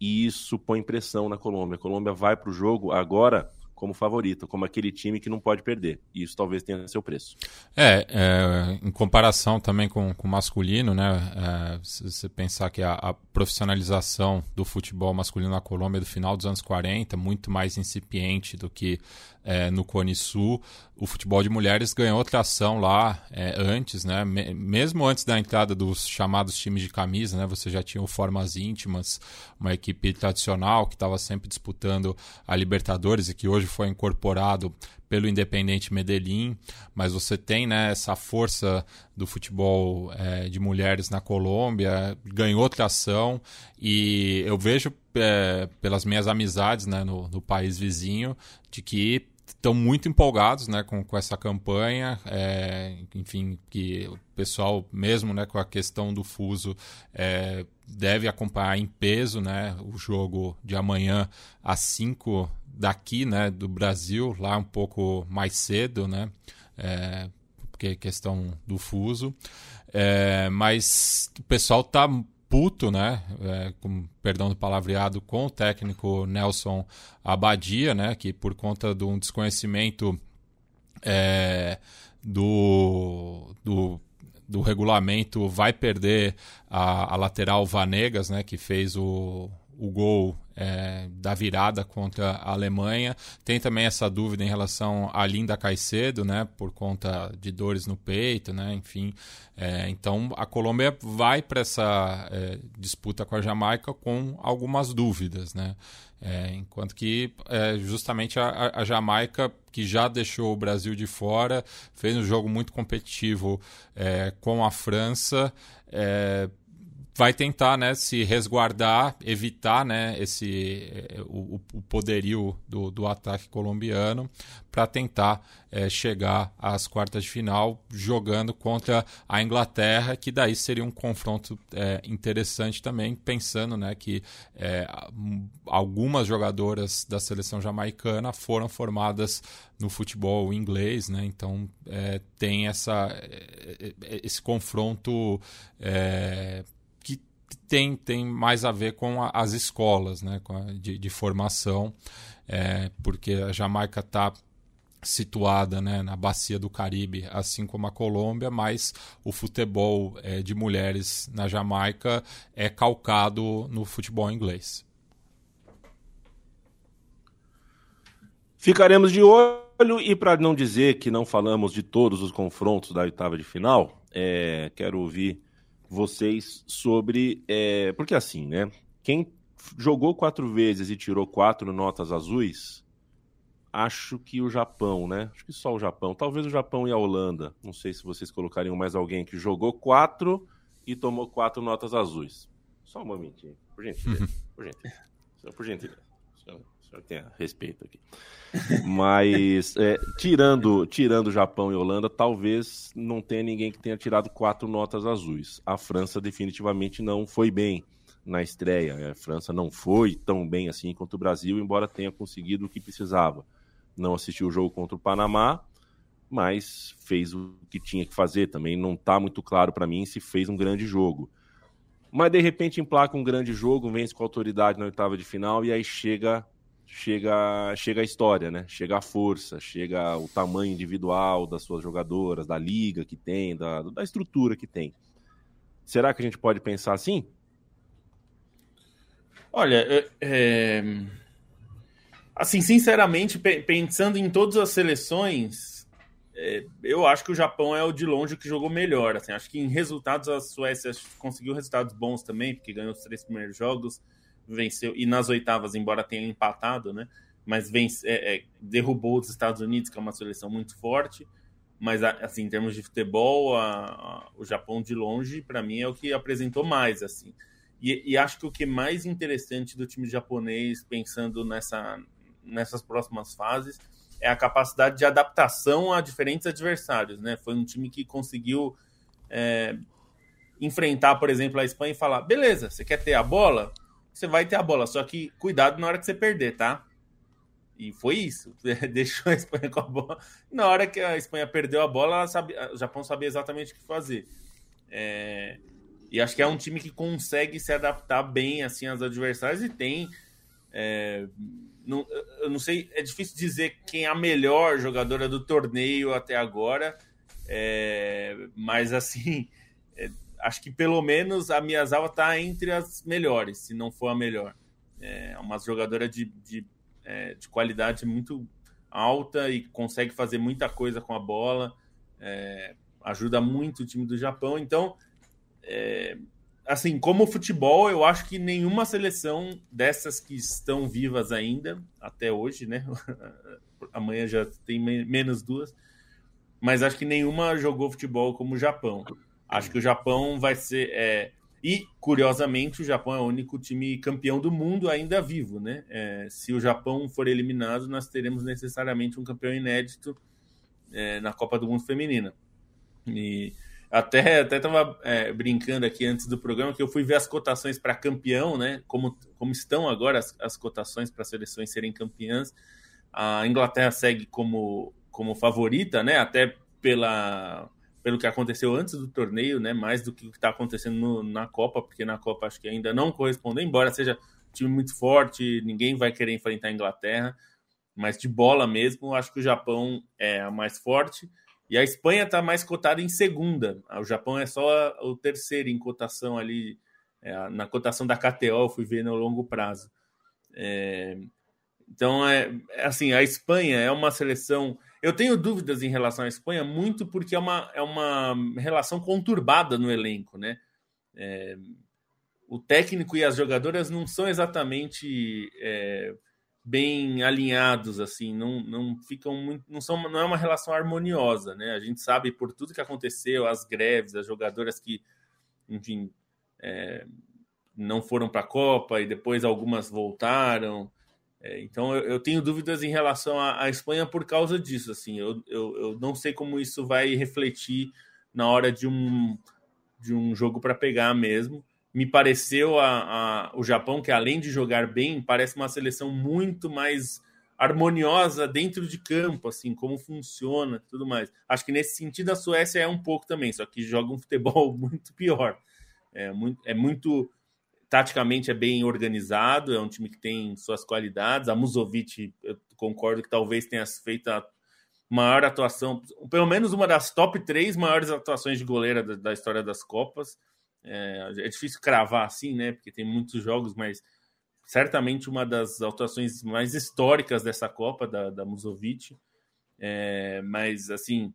E isso põe pressão na Colômbia. A Colômbia vai para o jogo agora como favorita, como aquele time que não pode perder. E isso talvez tenha seu preço. É, é em comparação também com, o masculino, né? É, se você pensar que a, a, profissionalização do futebol masculino na Colômbia do final dos anos 40, muito mais incipiente do que é, no Cone Sul. O futebol de mulheres ganhou tração lá é, antes, né? mesmo antes da entrada dos chamados times de camisa, né? Você já tinha o Formas Íntimas, uma equipe tradicional que estava sempre disputando a Libertadores e que hoje foi incorporado pelo Independente Medellín, mas você tem né, essa força do futebol é, de mulheres na Colômbia, ganhou tração e eu vejo é, pelas minhas amizades né, no, no país vizinho de que estão muito empolgados né, com, com essa campanha. É, enfim, que o pessoal, mesmo né, com a questão do fuso, é, deve acompanhar em peso né, o jogo de amanhã às 5 daqui, né, do Brasil, lá um pouco mais cedo, né, é, porque é questão do fuso. É, mas o pessoal está puto, né, é, com perdão do palavreado, com o técnico Nelson Abadia, né, que por conta de um desconhecimento é, do, do, do regulamento vai perder a, a lateral Vanegas, né, que fez o, o gol é, da virada contra a Alemanha. Tem também essa dúvida em relação à Linda Caicedo, né, por conta de dores no peito, né, enfim. É, então a Colômbia vai para essa é, disputa com a Jamaica com algumas dúvidas, né. É, enquanto que é, justamente a, a, Jamaica, que já deixou o Brasil de fora, fez um jogo muito competitivo é, com a França vai tentar né, se resguardar, evitar né, esse, o, o poderio do, do ataque colombiano para tentar é, chegar às quartas de final jogando contra a Inglaterra, que daí seria um confronto é, interessante também, pensando né, que é, algumas jogadoras da seleção jamaicana foram formadas no futebol inglês, né? então tem essa, esse confronto tem, tem mais a ver com a, as escolas né, a, de, de, formação, é, porque a Jamaica está situada né, na bacia do Caribe, assim como a Colômbia, mas o futebol é, de mulheres na Jamaica é calcado no futebol inglês. Ficaremos de olho e para não dizer que não falamos de todos os confrontos da oitava de final, é, quero ouvir vocês sobre. É, porque assim, né? Quem jogou quatro vezes e tirou quatro notas azuis, acho que o Japão, né? Acho que só o Japão. Talvez o Japão e a Holanda. Não sei se vocês colocariam mais alguém que jogou quatro e tomou quatro notas azuis. Só um momentinho, por gentileza. Por gentileza. Por gentileza tenha respeito aqui. Mas, é, tirando, tirando Japão e Holanda, talvez não tenha ninguém que tenha tirado quatro notas azuis. A França definitivamente não foi bem na estreia. A França não foi tão bem assim quanto o Brasil, embora tenha conseguido o que precisava. Não assistiu o jogo contra o Panamá, mas fez o que tinha que fazer. Também não está muito claro para mim se fez um grande jogo. Mas de repente emplaca um grande jogo, vence com autoridade na oitava de final e aí chega chega, chega a história, né? Chega a força, chega o tamanho individual das suas jogadoras, da liga que tem, da, da estrutura que tem. Será que a gente pode pensar assim? Olha, é, é... assim, sinceramente, pensando em todas as seleções, é, eu acho que o Japão é o de longe que jogou melhor. Assim, acho que em resultados a Suécia conseguiu resultados bons também, porque ganhou os três primeiros jogos venceu, e nas oitavas, embora tenha empatado, né? Mas vence, é, é, derrubou os Estados Unidos, que é uma seleção muito forte. Mas, assim, em termos de futebol, a, a, o Japão de longe, para mim, é o que apresentou mais, assim. E, e, acho que o que é mais interessante do time japonês, pensando nessa, nessas próximas fases, é a capacidade de adaptação a diferentes adversários, né? Foi um time que conseguiu é, enfrentar, por exemplo, a Espanha e falar: beleza, você quer ter a bola? Você vai ter a bola. Só que cuidado na hora que você perder, tá? E foi isso. Deixou a Espanha com a bola. Na hora que a Espanha perdeu a bola, sabe, o Japão sabia exatamente o que fazer. É... E acho que é um time que consegue se adaptar bem assim aos adversários e tem. É... Não, eu não sei, é difícil dizer quem é a melhor jogadora do torneio até agora, é... mas assim, é, acho que pelo menos a Miyazawa está entre as melhores, se não for a melhor. É uma jogadora de, de, é, de qualidade muito alta e consegue fazer muita coisa com a bola, é, ajuda muito o time do Japão. Então, é, assim, como futebol, eu acho que nenhuma seleção dessas que estão vivas ainda, até hoje, né? Amanhã já tem menos duas, mas acho que nenhuma jogou futebol como o Japão. Acho que o Japão vai ser. É... E, curiosamente, o Japão é o único time campeão do mundo ainda vivo, né? É, se o Japão for eliminado, nós teremos necessariamente um campeão inédito é, na Copa do Mundo Feminina. E até até estava é, brincando aqui antes do programa que eu fui ver as cotações para campeão, né? Como, como estão agora as, as cotações para seleções serem campeãs. A Inglaterra segue como, como favorita, né? Até pela pelo que aconteceu antes do torneio, né? Mais do que o que está acontecendo no, na Copa, porque na Copa acho que ainda não correspondeu, embora seja um time muito forte, ninguém vai querer enfrentar a Inglaterra, mas de bola mesmo, acho que o Japão é a mais forte. E a Espanha está mais cotada em segunda. O Japão é só o terceiro em cotação ali É, na cotação da KTO eu fui ver no longo prazo. É, então, é, é, assim, a Espanha é uma seleção. Eu tenho dúvidas em relação à Espanha, muito porque é uma, é uma relação conturbada no elenco, né? É, o técnico e as jogadoras não são exatamente é, bem alinhados, assim, não, não ficam muito. Não, são, não é uma relação harmoniosa, né? A gente sabe por tudo que aconteceu, as greves, as jogadoras que, enfim, é, não foram para a Copa e depois algumas voltaram. É, então eu, eu, tenho dúvidas em relação à, à, Espanha por causa disso. Assim, eu, eu, eu, não sei como isso vai refletir na hora de um, de um jogo para pegar mesmo. Me pareceu a, a, o Japão, que além de jogar bem, parece uma seleção muito mais harmoniosa dentro de campo, assim, como funciona tudo mais. Acho que nesse sentido a Suécia é um pouco também, só que joga um futebol muito pior. É muito, é muito taticamente é bem organizado, é um time que tem suas qualidades. A Musovic, eu concordo que talvez tenha feito a maior atuação, pelo menos uma das top três maiores atuações de goleira da, da história das Copas. É, é, difícil cravar assim, né? Porque tem muitos jogos, mas certamente uma das atuações mais históricas dessa Copa, da, da Musovic. É, mas, assim,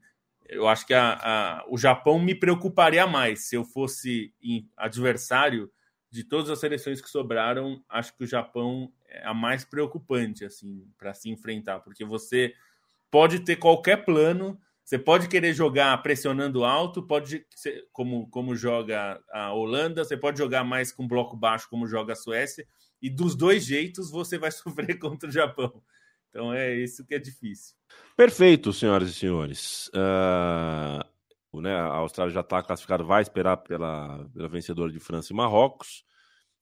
eu acho que a, a, o Japão me preocuparia mais se eu fosse adversário de todas as seleções que sobraram, acho que o Japão é a mais preocupante assim para se enfrentar, porque você pode ter qualquer plano, você pode querer jogar pressionando alto, pode ser, como como joga a Holanda, você pode jogar mais com bloco baixo como joga a Suécia, e dos dois jeitos você vai sofrer contra o Japão. Então é isso que é difícil. Perfeito, senhoras e senhores. Uh, né, a Austrália já está classificada, vai esperar pela, pela vencedora de França e Marrocos,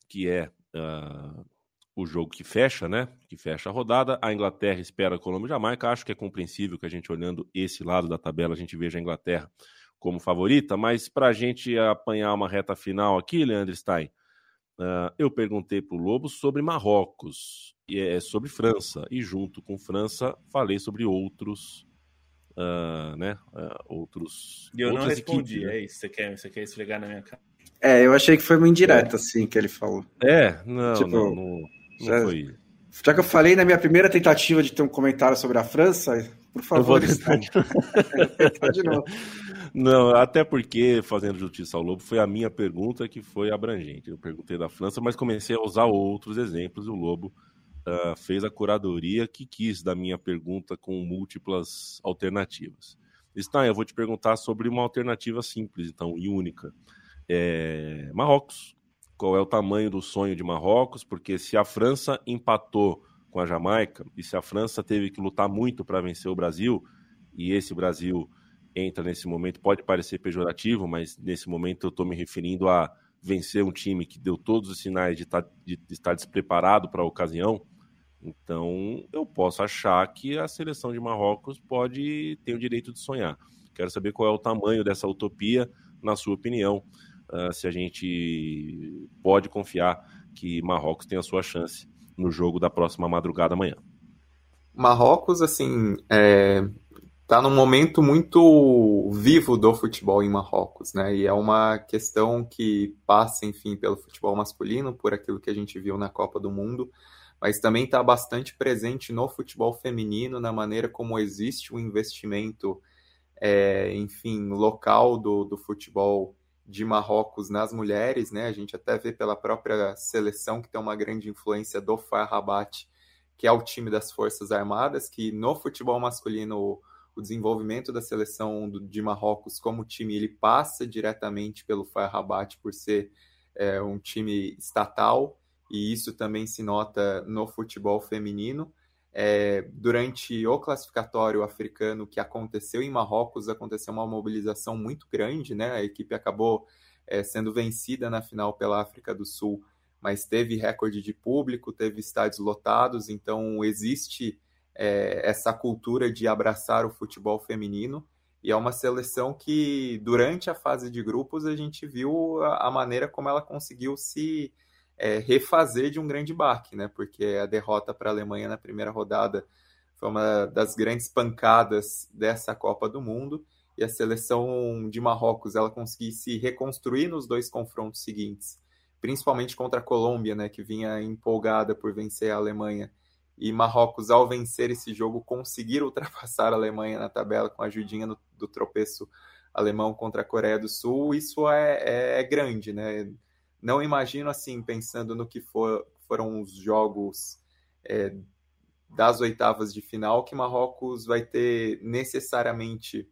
que é uh, o jogo que fecha, né? Que fecha a rodada. A Inglaterra espera Colômbia e Jamaica. Acho que é compreensível que a gente, olhando esse lado da tabela, a gente veja a Inglaterra como favorita, mas para a gente apanhar uma reta final aqui, Leandro Stein, uh, eu perguntei para o Lobo sobre Marrocos, e é sobre França, e junto com França falei sobre outros uh, né, uh, outros. E eu não respondi, equipes, né? é isso. Você quer, você quer esfregar na minha cara? É, eu achei que foi uma indireta, é. assim, que ele falou. É, não, tipo, não, não, não já, foi. Já que eu falei na minha primeira tentativa de ter um comentário sobre a França, por favor, eu vou tentar de... de novo. Não, até porque, fazendo justiça ao Lobo, foi a minha pergunta que foi abrangente. Eu perguntei da França, mas comecei a usar outros exemplos e o Lobo uh, fez a curadoria que quis da minha pergunta com múltiplas alternativas. Stein, eu vou te perguntar sobre uma alternativa simples, então, e única. É... Marrocos. Qual é o tamanho do sonho de Marrocos? Porque se a França empatou com a Jamaica e se a França teve que lutar muito para vencer o Brasil, e esse Brasil entra nesse momento, pode parecer pejorativo, mas nesse momento eu estou me referindo a vencer um time que deu todos os sinais de, tá, de estar despreparado para a ocasião. Então, eu posso achar que a seleção de Marrocos pode ter o direito de sonhar. Quero saber qual é o tamanho dessa utopia, na sua opinião, uh, se a gente pode confiar que Marrocos tem a sua chance no jogo da próxima madrugada amanhã. Marrocos, assim, é, tá num momento muito vivo do futebol em Marrocos, né? E é uma questão que passa, enfim, pelo futebol masculino, por aquilo que a gente viu na Copa do Mundo mas também está bastante presente no futebol feminino, na maneira como existe o um investimento, é, enfim, local do, do futebol de Marrocos nas mulheres, né? A gente até vê pela própria seleção que tem uma grande influência do Far que é o time das Forças Armadas, que no futebol masculino o desenvolvimento da seleção de Marrocos como time ele passa diretamente pelo Far por ser é, um time estatal e isso também se nota no futebol feminino. É, durante o classificatório africano que aconteceu em Marrocos, aconteceu uma mobilização muito grande, né? A equipe acabou é, sendo vencida na final pela África do Sul, mas teve recorde de público, teve estádios lotados, então existe é, essa cultura de abraçar o futebol feminino. E é uma seleção que, durante a fase de grupos, a gente viu a, a maneira como ela conseguiu se é, refazer de um grande baque, né? Porque a derrota para a Alemanha na primeira rodada foi uma das grandes pancadas dessa Copa do Mundo e a seleção de Marrocos ela conseguir se reconstruir nos dois confrontos seguintes, principalmente contra a Colômbia, né, que vinha empolgada por vencer a Alemanha. E Marrocos, ao vencer esse jogo, conseguir ultrapassar a Alemanha na tabela com a ajudinha no, do tropeço alemão contra a Coreia do Sul, isso é, é, é grande, né? Não imagino assim, pensando no que for, foram os jogos é, das oitavas de final, que Marrocos vai ter necessariamente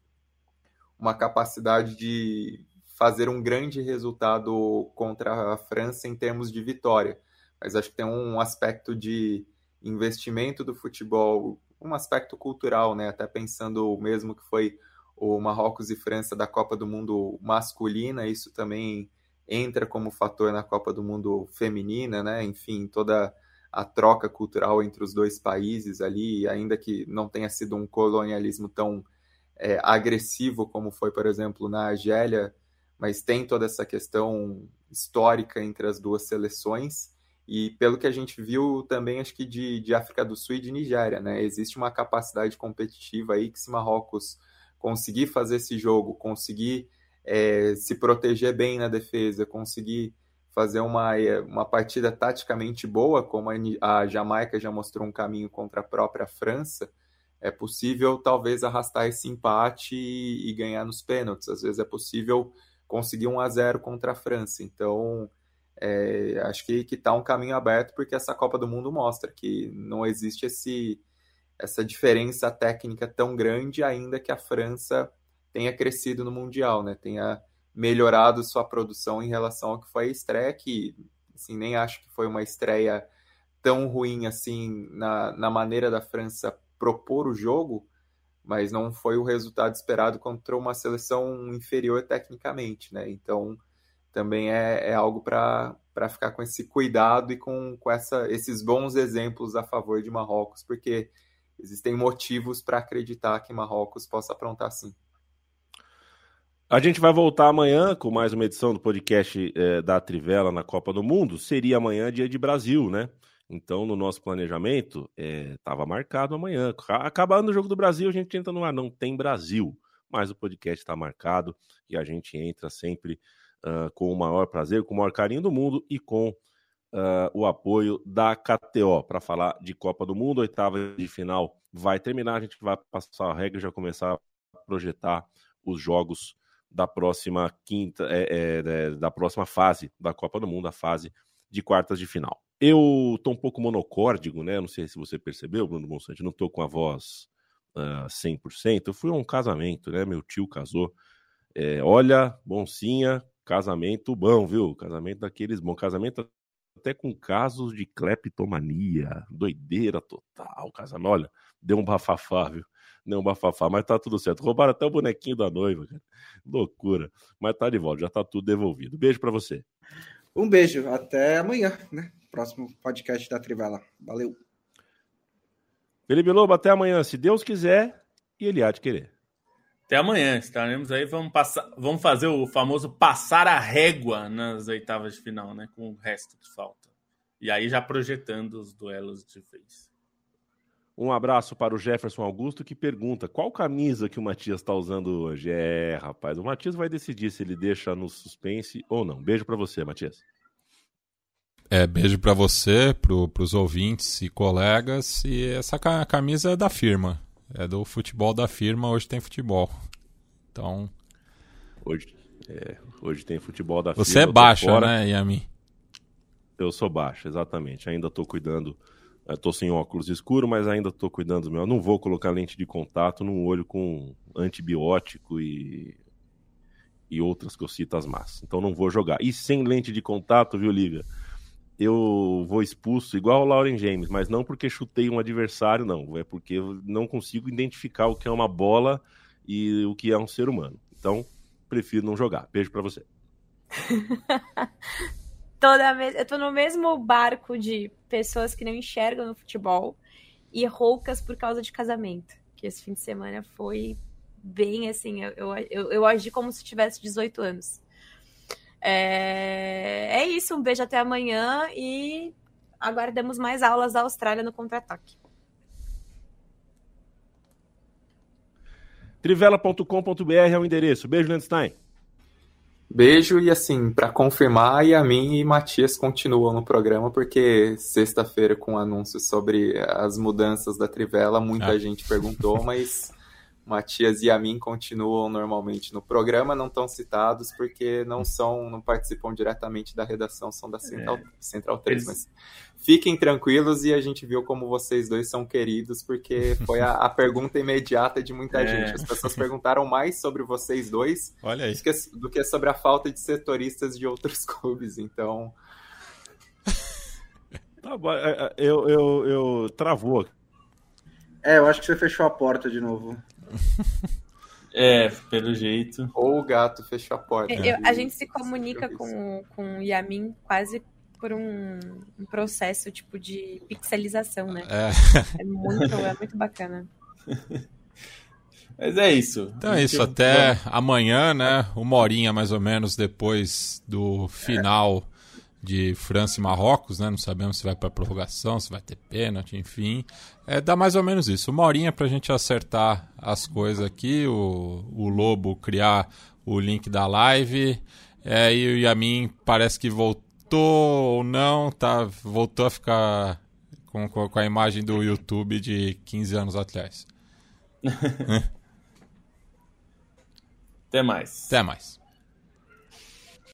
uma capacidade de fazer um grande resultado contra a França em termos de vitória. Mas acho que tem um aspecto de investimento do futebol, um aspecto cultural, né? Até pensando mesmo que foi o Marrocos e França da Copa do Mundo masculina, isso também entra como fator na Copa do Mundo feminina, né? Enfim, toda a troca cultural entre os dois países ali, ainda que não tenha sido um colonialismo tão é, agressivo como foi, por exemplo, na Argélia, mas tem toda essa questão histórica entre as duas seleções. E pelo que a gente viu também, acho que de, de África do Sul e de Nigéria, né? Existe uma capacidade competitiva aí que se Marrocos conseguir fazer esse jogo, conseguir é, se proteger bem na defesa, conseguir fazer uma, é, uma partida taticamente boa, como a, Jamaica já mostrou um caminho contra a própria França, é possível talvez arrastar esse empate e, e ganhar nos pênaltis. Às vezes é possível conseguir um a 0 contra a França. Então, é, acho que está um caminho aberto porque essa Copa do Mundo mostra que não existe esse, essa diferença técnica tão grande, ainda que a França tenha crescido no Mundial, né? tenha melhorado sua produção em relação ao que foi a estreia, que assim, nem acho que foi uma estreia tão ruim assim na, na maneira da França propor o jogo, mas não foi o resultado esperado contra uma seleção inferior tecnicamente, né? Então também é, é algo para ficar com esse cuidado e com, com essa, esses bons exemplos a favor de Marrocos, porque existem motivos para acreditar que Marrocos possa aprontar sim. A gente vai voltar amanhã com mais uma edição do podcast é, da Trivela na Copa do Mundo. Seria amanhã dia de Brasil, né? Então, no nosso planejamento, estava é, marcado amanhã. Acabando o Jogo do Brasil, a gente entra no ar. Não tem Brasil, mas o podcast está marcado e a gente entra sempre uh, com o maior prazer, com o maior carinho do mundo e com uh, o apoio da KTO para falar de Copa do Mundo. Oitava de final vai terminar. A gente vai passar a regra e já começar a projetar os jogos da próxima quinta, é, é, da próxima fase da Copa do Mundo, a fase de quartas de final. Eu tô um pouco monocórdico, né? Não sei se você percebeu, Bruno Monsanto, não tô com a voz uh, ah, 100%. Eu fui a um casamento, né? Meu tio casou. É, olha, boncinha, casamento bom, viu? Casamento daqueles bom. Casamento até com casos de cleptomania, doideira total. Casamento, olha, deu um bafafá, viu? Um bafafá, mas tá tudo certo. Roubaram até o bonequinho da noiva, cara. Loucura. Mas tá de volta, já tá tudo devolvido. Beijo para você. Um beijo, até amanhã, né? próximo podcast da Trivela. Valeu. Felipe Lobo, até amanhã, se Deus quiser e ele há de querer. Até amanhã, estaremos aí. Vamos, passar, vamos fazer o famoso passar a régua nas oitavas de final, né? Com o resto que falta. E aí já projetando os duelos de vez. Um abraço para o Jefferson Augusto que pergunta qual camisa que o Matias está usando hoje. É, rapaz, o Matias vai decidir se ele deixa no suspense ou não. Beijo para você, Matias. É, beijo para você, para os ouvintes e colegas. E essa camisa é da firma. É do futebol da firma. Hoje tem futebol. Então. Hoje, é, hoje tem futebol da você firma. Você é baixa, né, Yami? Eu sou baixo, exatamente. Ainda estou cuidando. Estou sem óculos escuro, mas ainda estou cuidando do meu. Eu não vou colocar lente de contato num olho com antibiótico e e outras cositas más. Então não vou jogar. E sem lente de contato, viu, Lívia? eu vou expulso igual o Lauren James, mas não porque chutei um adversário, não. É porque não consigo identificar o que é uma bola e o que é um ser humano. Então, prefiro não jogar. Beijo para você. Vez, eu tô no mesmo barco de pessoas que não enxergam no futebol e roucas por causa de casamento. Que esse fim de semana foi bem assim, eu, eu, eu, eu agi como se tivesse 18 anos. É, é isso, um beijo até amanhã e aguardamos mais aulas da Austrália no contra-ataque. Trivela.com.br é o endereço. Beijo, Landstein. Beijo e assim, para confirmar, Yamin e Matias continuam no programa, porque sexta-feira, com anúncios sobre as mudanças da Trivela, muita ah. gente perguntou, mas Matias e Yamin continuam normalmente no programa, não estão citados porque não são, não participam diretamente da redação, são da Central, é. Central 3, Eles... mas fiquem tranquilos e a gente viu como vocês dois são queridos, porque foi a, a pergunta imediata de muita é. gente. As pessoas perguntaram mais sobre vocês dois. Do, que, do que sobre a falta de setoristas de outros clubes, então... Tá bom, é, é, eu, eu, eu travou. É, eu acho que você fechou a porta de novo. É, pelo jeito. Ou o gato fechou a porta. É, eu, a gente se comunica com, com o Yamin quase por um, um, processo tipo de pixelização, né? É, é muito, é muito bacana. Mas é isso. Então é isso, até amanhã, né? Uma horinha mais ou menos depois do final de França e Marrocos, né? Não sabemos se vai para prorrogação, se vai ter pênalti, enfim. É, dá mais ou menos isso. Uma horinha para a gente acertar as coisas aqui, o, o Lobo criar o link da live. É, e o Yamin parece que voltou ou não, tá, voltou a ficar com, com a imagem do YouTube de 15 anos atrás. Até mais. Até mais.